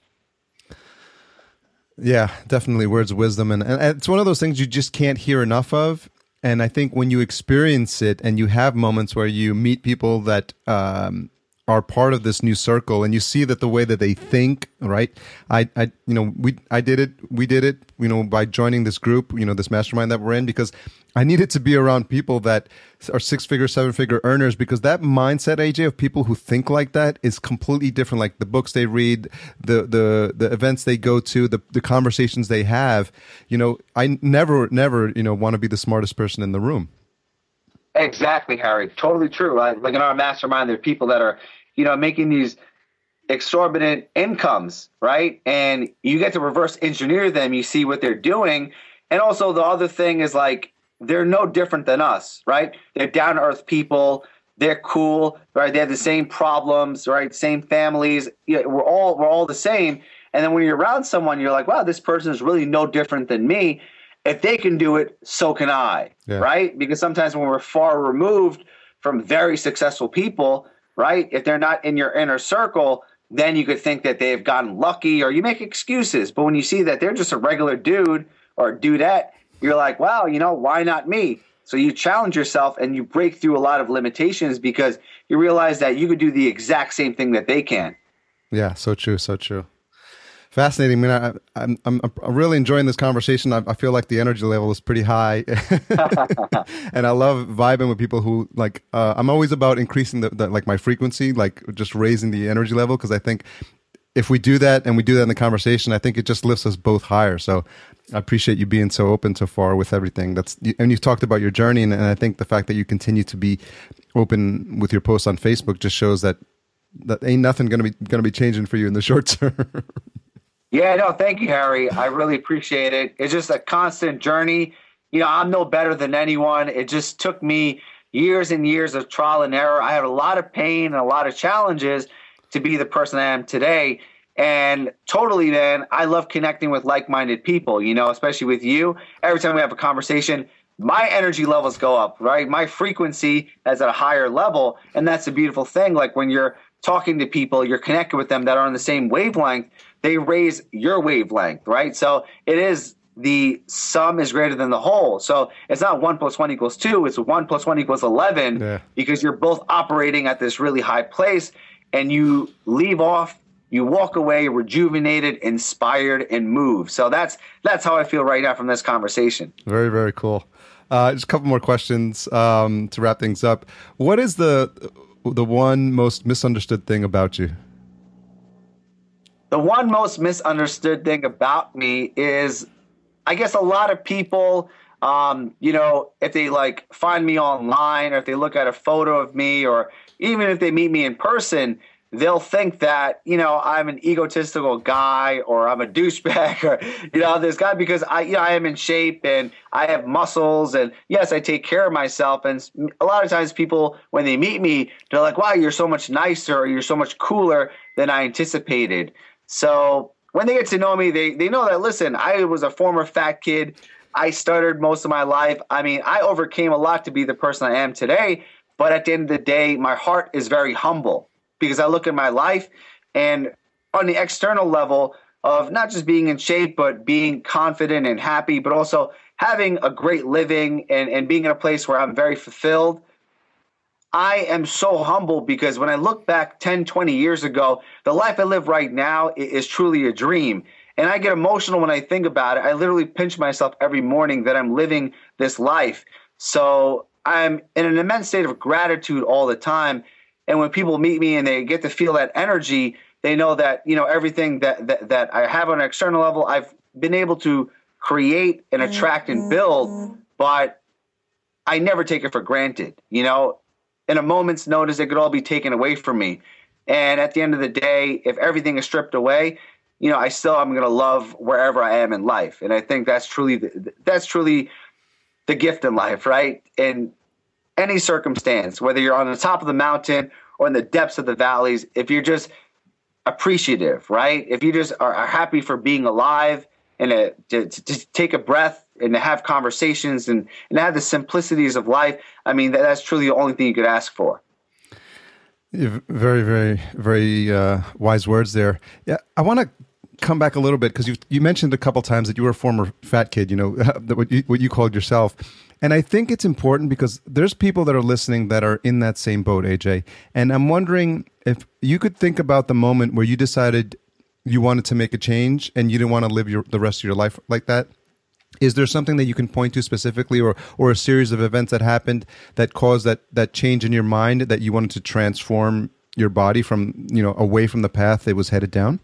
Speaker 1: yeah definitely words of wisdom and, and it's one of those things you just can't hear enough of and i think when you experience it and you have moments where you meet people that um, are part of this new circle and you see that the way that they think right? I i you know we i did it we did it you know by joining this group you know this mastermind that we're in because i needed to be around people that are six figure seven figure earners because that mindset aj of people who think like that is completely different. Like the books they read the the the events they go to the the conversations they have you know i never never you know want to be the smartest person in the room
Speaker 2: Exactly, Harry. Totally true. Like, like in our mastermind, there are people that are, you know, making these exorbitant incomes, right? And you get to reverse engineer them. You see what they're doing. And also, the other thing is like, they're no different than us, right? They're down to earth people. They're cool, right? They have the same problems, right? Same families. Yeah, we're all we're all the same. And then when you're around someone, you're like, wow, this person is really no different than me if they can do it, so can I, yeah. right? Because sometimes when we're far removed from very successful people, right? If they're not in your inner circle, then you could think that they've gotten lucky or you make excuses. But when you see that they're just a regular dude or dudette, you're like, wow, you know, why not me? So you challenge yourself and you break through a lot of limitations because you realize that you could do the exact same thing that they can.
Speaker 1: Yeah, so true, so true. Fascinating. I mean, I, am I'm, I'm really enjoying this conversation. I, I, feel like the energy level is pretty high, and I love vibing with people who like. Uh, I'm always about increasing the, the like my frequency, like just raising the energy level, because I think if we do that and we do that in the conversation, I think it just lifts us both higher. So I appreciate you being so open so far with everything. That's and you've talked about your journey, and, and I think the fact that you continue to be open with your posts on Facebook just shows that that ain't nothing gonna be gonna be changing for you in the short term.
Speaker 2: Yeah, no, thank you, Harry. I really appreciate it. It's just a constant journey. You know, I'm no better than anyone. It just took me years and years of trial and error. I had a lot of pain and a lot of challenges to be the person I am today. And totally, man, I love connecting with like minded people, you know, especially with you. Every time we have a conversation, my energy levels go up, right? My frequency is at a higher level. And that's a beautiful thing. Like when you're talking to people, you're connected with them that are on the same wavelength they raise your wavelength, right? So it is the sum is greater than the whole. So it's not one plus one equals two, it's one plus one equals 11 yeah. because you're both operating at this really high place and you leave off you walk away rejuvenated inspired and moved so that's that's how i feel right now from this conversation
Speaker 1: very very cool uh, just a couple more questions um, to wrap things up what is the the one most misunderstood thing about you
Speaker 2: the one most misunderstood thing about me is I guess a lot of people, um, you know, if they like find me online or if they look at a photo of me or even if they meet me in person, they'll think that you know I'm an egotistical guy or I'm a douchebag or you know this guy because I you know I am in shape and I have muscles and yes I take care of myself. And a lot of times people when they meet me they're like wow you're so much nicer or you're so much cooler than I anticipated so when they get to know me they they know that listen I was a former fat kid I stuttered most of my life I mean I overcame a lot to be the person I am today but at the end of the day my heart is very humble because I look at my life and on the external level of not just being in shape, but being confident and happy, but also having a great living and, and being in a place where I'm very fulfilled. I am so humble because when I look back 10, 20 years ago, the life I live right now is truly a dream. And I get emotional when I think about it. I literally pinch myself every morning that I'm living this life. So I'm in an immense state of gratitude all the time. And when people meet me and they get to feel that energy, they know that you know everything that that, that I have on an external level, I've been able to create and attract and build, mm-hmm. but I never take it for granted. You know, in a moment's notice, it could all be taken away from me. And at the end of the day, if everything is stripped away, you know, I still I'm going to love wherever I am in life. And I think that's truly the, that's truly the gift in life, right? And any circumstance, whether you're on the top of the mountain or in the depths of the valleys, if you're just appreciative, right? If you just are, are happy for being alive and uh, to, to, to, take a breath and to have conversations and, and have the simplicities of life, I mean, that, that's truly the only thing you could ask for.
Speaker 1: Very, very, very uh, wise words there. Yeah, I want to come back a little bit because you you mentioned a couple times that you were a former fat kid. You know what you, what you called yourself, and I think it's important because there's people that are listening that are in that same boat, AJ. And I'm wondering if you could think about the moment where you decided you wanted to make a change and you didn't want to live your, the rest of your life like that. Is there something that you can point to specifically or, or a series of events that happened that caused that, that change in your mind that you wanted to transform your body from, you know, away from the path it was headed down?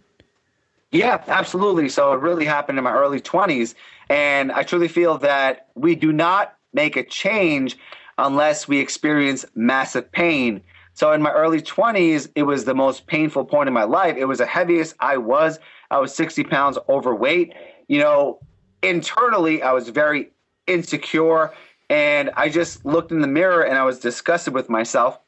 Speaker 2: Yeah, absolutely. So it really happened in my early 20s. And I truly feel that we do not make a change unless we experience massive pain. So in my early 20s, it was the most painful point in my life. It was the heaviest I was. I was 60 pounds overweight. You know, internally, I was very insecure. And I just looked in the mirror and I was disgusted with myself.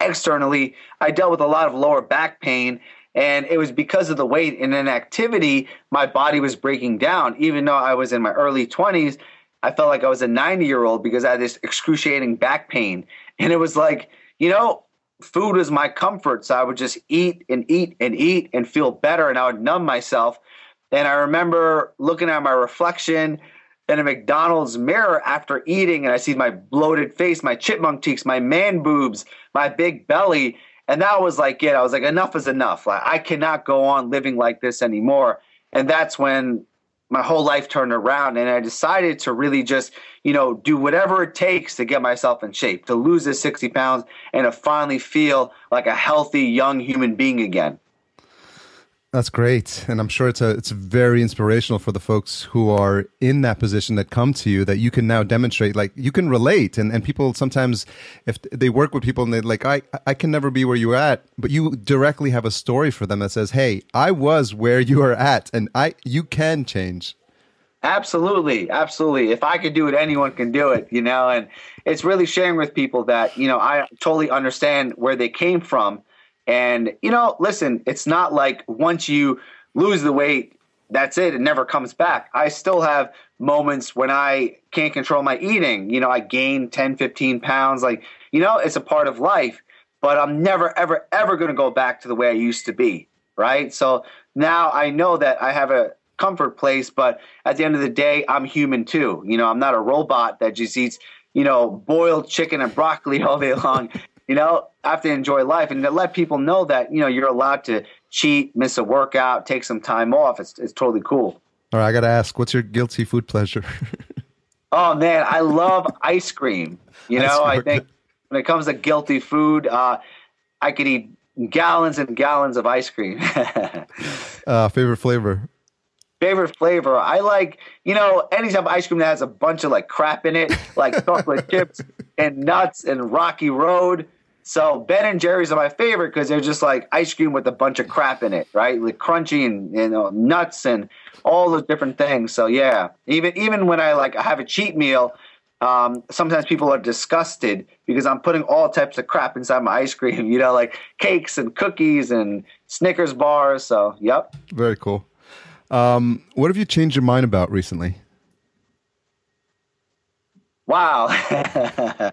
Speaker 2: Externally, I dealt with a lot of lower back pain. And it was because of the weight and inactivity, my body was breaking down. Even though I was in my early 20s, I felt like I was a 90 year old because I had this excruciating back pain. And it was like, you know, food was my comfort. So I would just eat and eat and eat and feel better and I would numb myself. And I remember looking at my reflection in a McDonald's mirror after eating and I see my bloated face, my chipmunk cheeks, my man boobs, my big belly. And that was like it. I was like, enough is enough. Like, I cannot go on living like this anymore. And that's when my whole life turned around and I decided to really just, you know, do whatever it takes to get myself in shape, to lose this 60 pounds and to finally feel like a healthy young human being again.
Speaker 1: That's great, and I'm sure it's a it's very inspirational for the folks who are in that position that come to you that you can now demonstrate like you can relate and and people sometimes if they work with people and they're like I I can never be where you're at, but you directly have a story for them that says, "Hey, I was where you are at, and I you can change."
Speaker 2: Absolutely, absolutely. If I could do it, anyone can do it, you know. And it's really sharing with people that you know I totally understand where they came from and, you know, listen, it's not like once you lose the weight, that's it. It never comes back. I still have moments when I can't control my eating. You know, I gain 10, 15 pounds. Like, you know, it's a part of life, but I'm never, ever, ever going to go back to the way I used to be. Right. So now I know that I have a comfort place, but at the end of the day, I'm human too. You know, I'm not a robot that just eats, you know, boiled chicken and broccoli all day long you know, I have to enjoy life and to let people know that, you know, you're allowed to cheat, miss a workout, take some time off. It's, it's totally cool.
Speaker 1: All right, I got to ask, what's your guilty food pleasure?
Speaker 2: oh, man, I love ice cream. You know, I think when it comes to guilty food, uh, I could eat gallons and gallons of ice cream.
Speaker 1: uh, favorite flavor?
Speaker 2: Favorite flavor? I like, you know, any type of ice cream that has a bunch of like crap in it, like chocolate chips and nuts and Rocky Road. So Ben and Jerry's are my favorite because they're just like ice cream with a bunch of crap in it, right? Like crunchy and you know nuts and all those different things. So yeah, even even when I like have a cheat meal, um, sometimes people are disgusted because I'm putting all types of crap inside my ice cream. You know, like cakes and cookies and Snickers bars. So yep.
Speaker 1: Very cool. Um, what have you changed your mind about recently?
Speaker 2: Wow,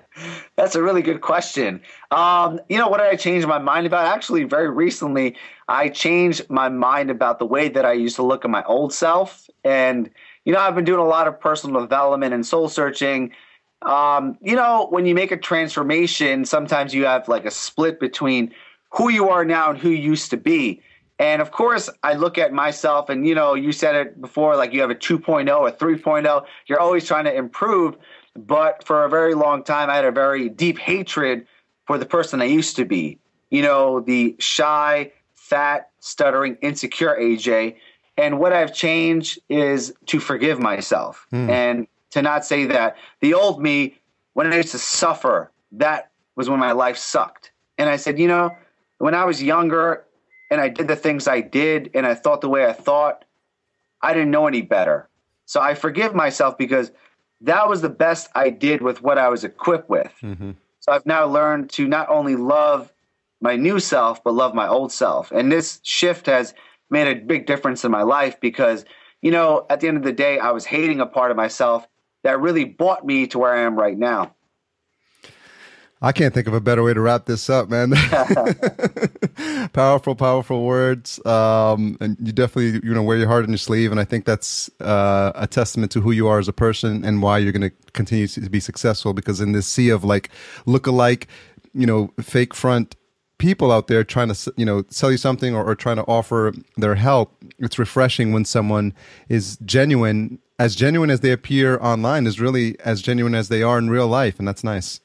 Speaker 2: that's a really good question. Um, you know, what did I change my mind about? Actually, very recently, I changed my mind about the way that I used to look at my old self. And, you know, I've been doing a lot of personal development and soul searching. Um, you know, when you make a transformation, sometimes you have like a split between who you are now and who you used to be. And of course, I look at myself, and you know, you said it before like you have a 2.0, a 3.0, you're always trying to improve. But for a very long time, I had a very deep hatred for the person I used to be. You know, the shy, fat, stuttering, insecure AJ. And what I've changed is to forgive myself mm. and to not say that the old me, when I used to suffer, that was when my life sucked. And I said, you know, when I was younger and I did the things I did and I thought the way I thought, I didn't know any better. So I forgive myself because that was the best I did with what I was equipped with. Mm-hmm. So I've now learned to not only love my new self, but love my old self. And this shift has made a big difference in my life because, you know, at the end of the day, I was hating a part of myself that really brought me to where I am right now.
Speaker 1: I can't think of a better way to wrap this up, man. powerful, powerful words. Um, and you definitely, you know, wear your heart on your sleeve. And I think that's uh, a testament to who you are as a person and why you're going to continue to be successful. Because in this sea of like look-alike, you know, fake front people out there trying to, you know, sell you something or, or trying to offer their help, it's refreshing when someone is genuine, as genuine as they appear online, is really as genuine as they are in real life. And that's nice.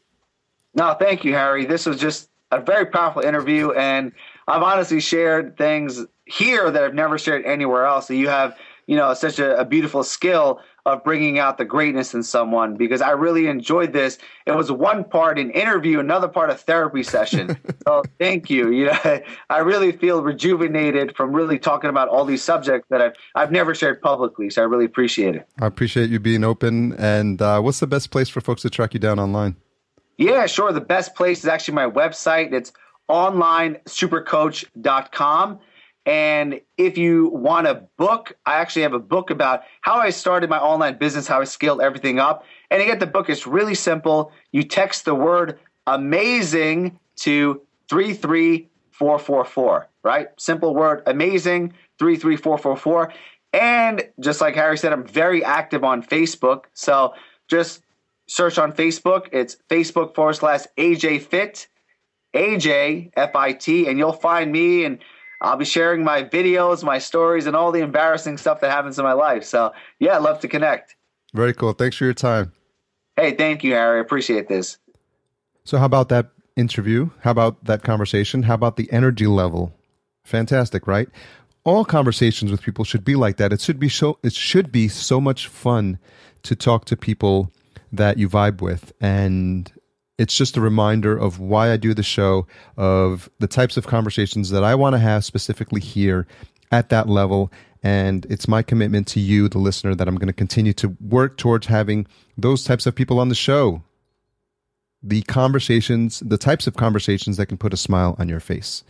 Speaker 2: No, thank you, Harry. This was just a very powerful interview, and I've honestly shared things here that I've never shared anywhere else. So you have, you know, such a, a beautiful skill of bringing out the greatness in someone because I really enjoyed this. It was one part an interview, another part a therapy session. so thank you. You know, I really feel rejuvenated from really talking about all these subjects that I've I've never shared publicly. So I really appreciate it.
Speaker 1: I appreciate you being open. And uh, what's the best place for folks to track you down online?
Speaker 2: Yeah, sure. The best place is actually my website. It's onlinesupercoach.com. And if you want a book, I actually have a book about how I started my online business, how I scaled everything up. And get the book, it's really simple. You text the word amazing to 33444, right? Simple word amazing 33444. And just like Harry said, I'm very active on Facebook. So just search on Facebook. It's Facebook forward slash AJ Fit, AJ F I T, and you'll find me. And I'll be sharing my videos, my stories, and all the embarrassing stuff that happens in my life. So, yeah, I'd love to connect.
Speaker 1: Very cool. Thanks for your time.
Speaker 2: Hey, thank you, Harry. I appreciate this.
Speaker 1: So, how about that interview? How about that conversation? How about the energy level? Fantastic, right? All conversations with people should be like that. It should be so. It should be so much fun to talk to people that you vibe with. And it's just a reminder of why I do the show, of the types of conversations that I want to have specifically here at that level. And it's my commitment to you, the listener, that I'm going to continue to work towards having those types of people on the show. The conversations, the types of conversations that can put a smile on your face.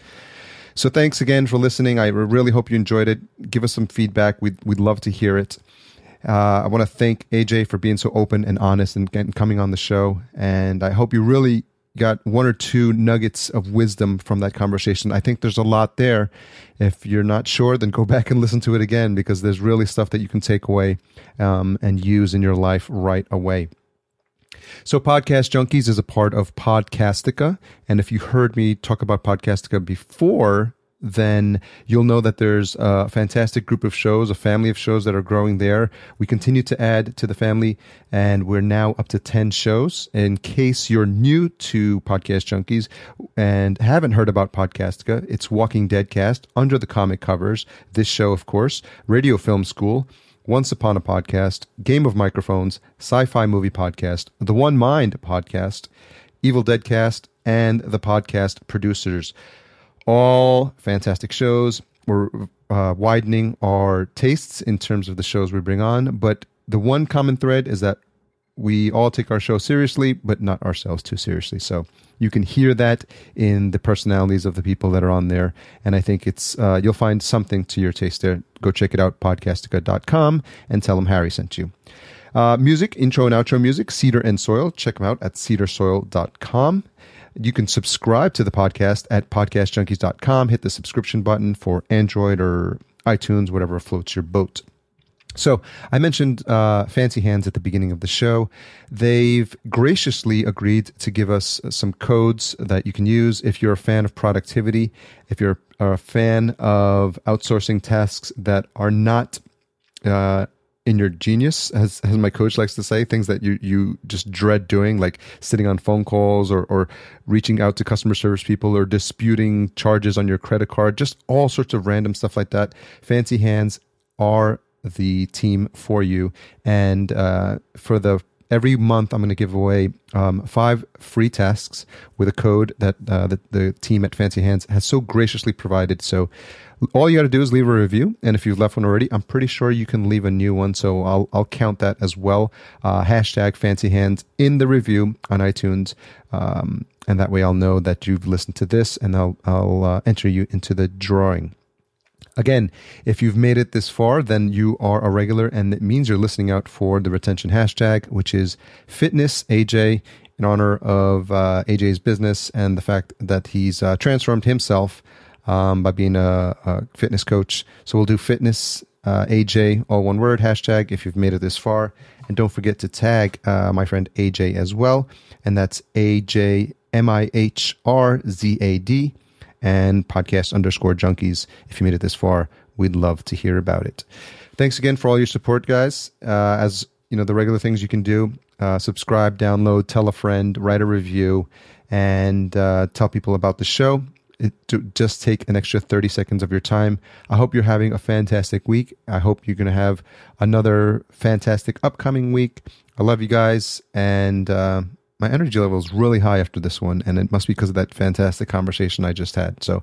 Speaker 1: So thanks again for listening. I really hope you enjoyed it. Give us some feedback. We'd, we'd love to hear it. Uh, I want to thank AJ for being so open and honest and, coming on the show. And I hope you really got one or two nuggets of wisdom from that conversation. I think there's a lot there. If you're not sure, then go back and listen to it again because there's really stuff that you can take away um, and use in your life right away. So, Podcast Junkies is a part of Podcastica. And if you heard me talk about Podcastica before, then you'll know that there's a fantastic group of shows, a family of shows that are growing there. We continue to add to the family, and we're now up to 10 shows. In case you're new to Podcast Junkies and haven't heard about Podcastica, it's Walking Dead Cast under the comic covers. This show, of course, Radio Film School. Once Upon a Podcast, Game of Microphones, Sci Fi Movie Podcast, The One Mind Podcast, Evil Dead Cast, and the podcast producers. All fantastic shows. We're uh, widening our tastes in terms of the shows we bring on, but the one common thread is that we all take our show seriously, but not ourselves too seriously. So you can hear that in the personalities of the people that are on there. And I think it's, uh, you'll find something to your taste there. Go check it out, podcastica.com, and tell them Harry sent you. Uh, music, intro and outro music, Cedar and Soil. Check them out at cedarsoil.com. You can subscribe to the podcast at podcastjunkies.com. Hit the subscription button for Android or iTunes, whatever floats your boat. So I mentioned uh, Fancy Hands at the beginning of the show. They've graciously agreed to give us some codes that you can use if you're a fan of productivity, if you're a fan of outsourcing tasks that are not uh, in your genius, as, as my coach likes to say, things that you, you just dread doing, like sitting on phone calls or, or reaching out to customer service people or disputing charges on your credit card, just all sorts of random stuff like that. Fancy Hands are the team for you. And uh, for the every month i'm going to give away um, five free tasks with a code that, uh, that the team at fancy hands has so graciously provided. So all you got to do is leave a review and if you've left one already i'm pretty sure you can leave a new one. So i'll, I'll count that as well. Uh, hashtag fancy hands in the review on itunes um, and that way i'll know that you've listened to this and i'll, I'll uh, enter you into the drawing Again, if you've made it this far, then you are a regular, and it means you're listening out for the retention hashtag, which is fitness AJ in honor of uh, AJ's business and the fact that he's uh, transformed himself um, by being a, a, fitness coach. So we'll do fitness uh, AJ, all one word, hashtag, if you've made it this far. And don't forget to tag uh, my friend AJ as well. And that's AJ M I H R Z A D and podcast underscore junkies. If you made it this far, we'd love to hear about it. Thanks again for all your support, guys. Uh, as you know, the regular things you can do uh, subscribe, download, tell a friend, write a review, and uh, tell people about the show. It to just take an extra 30 seconds of your time. I hope you're having a fantastic week. I hope you're going to have another fantastic upcoming week. I love you guys, and uh, my energy level is really high after this one, and it must be because of that fantastic conversation I just had. So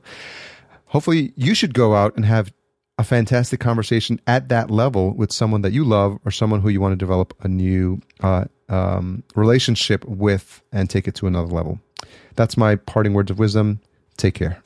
Speaker 1: hopefully you should go out and have a fantastic conversation at that level with someone that you love or someone who you want to develop a new uh, um, relationship with and take it to another level. That's my parting words of wisdom. Take care.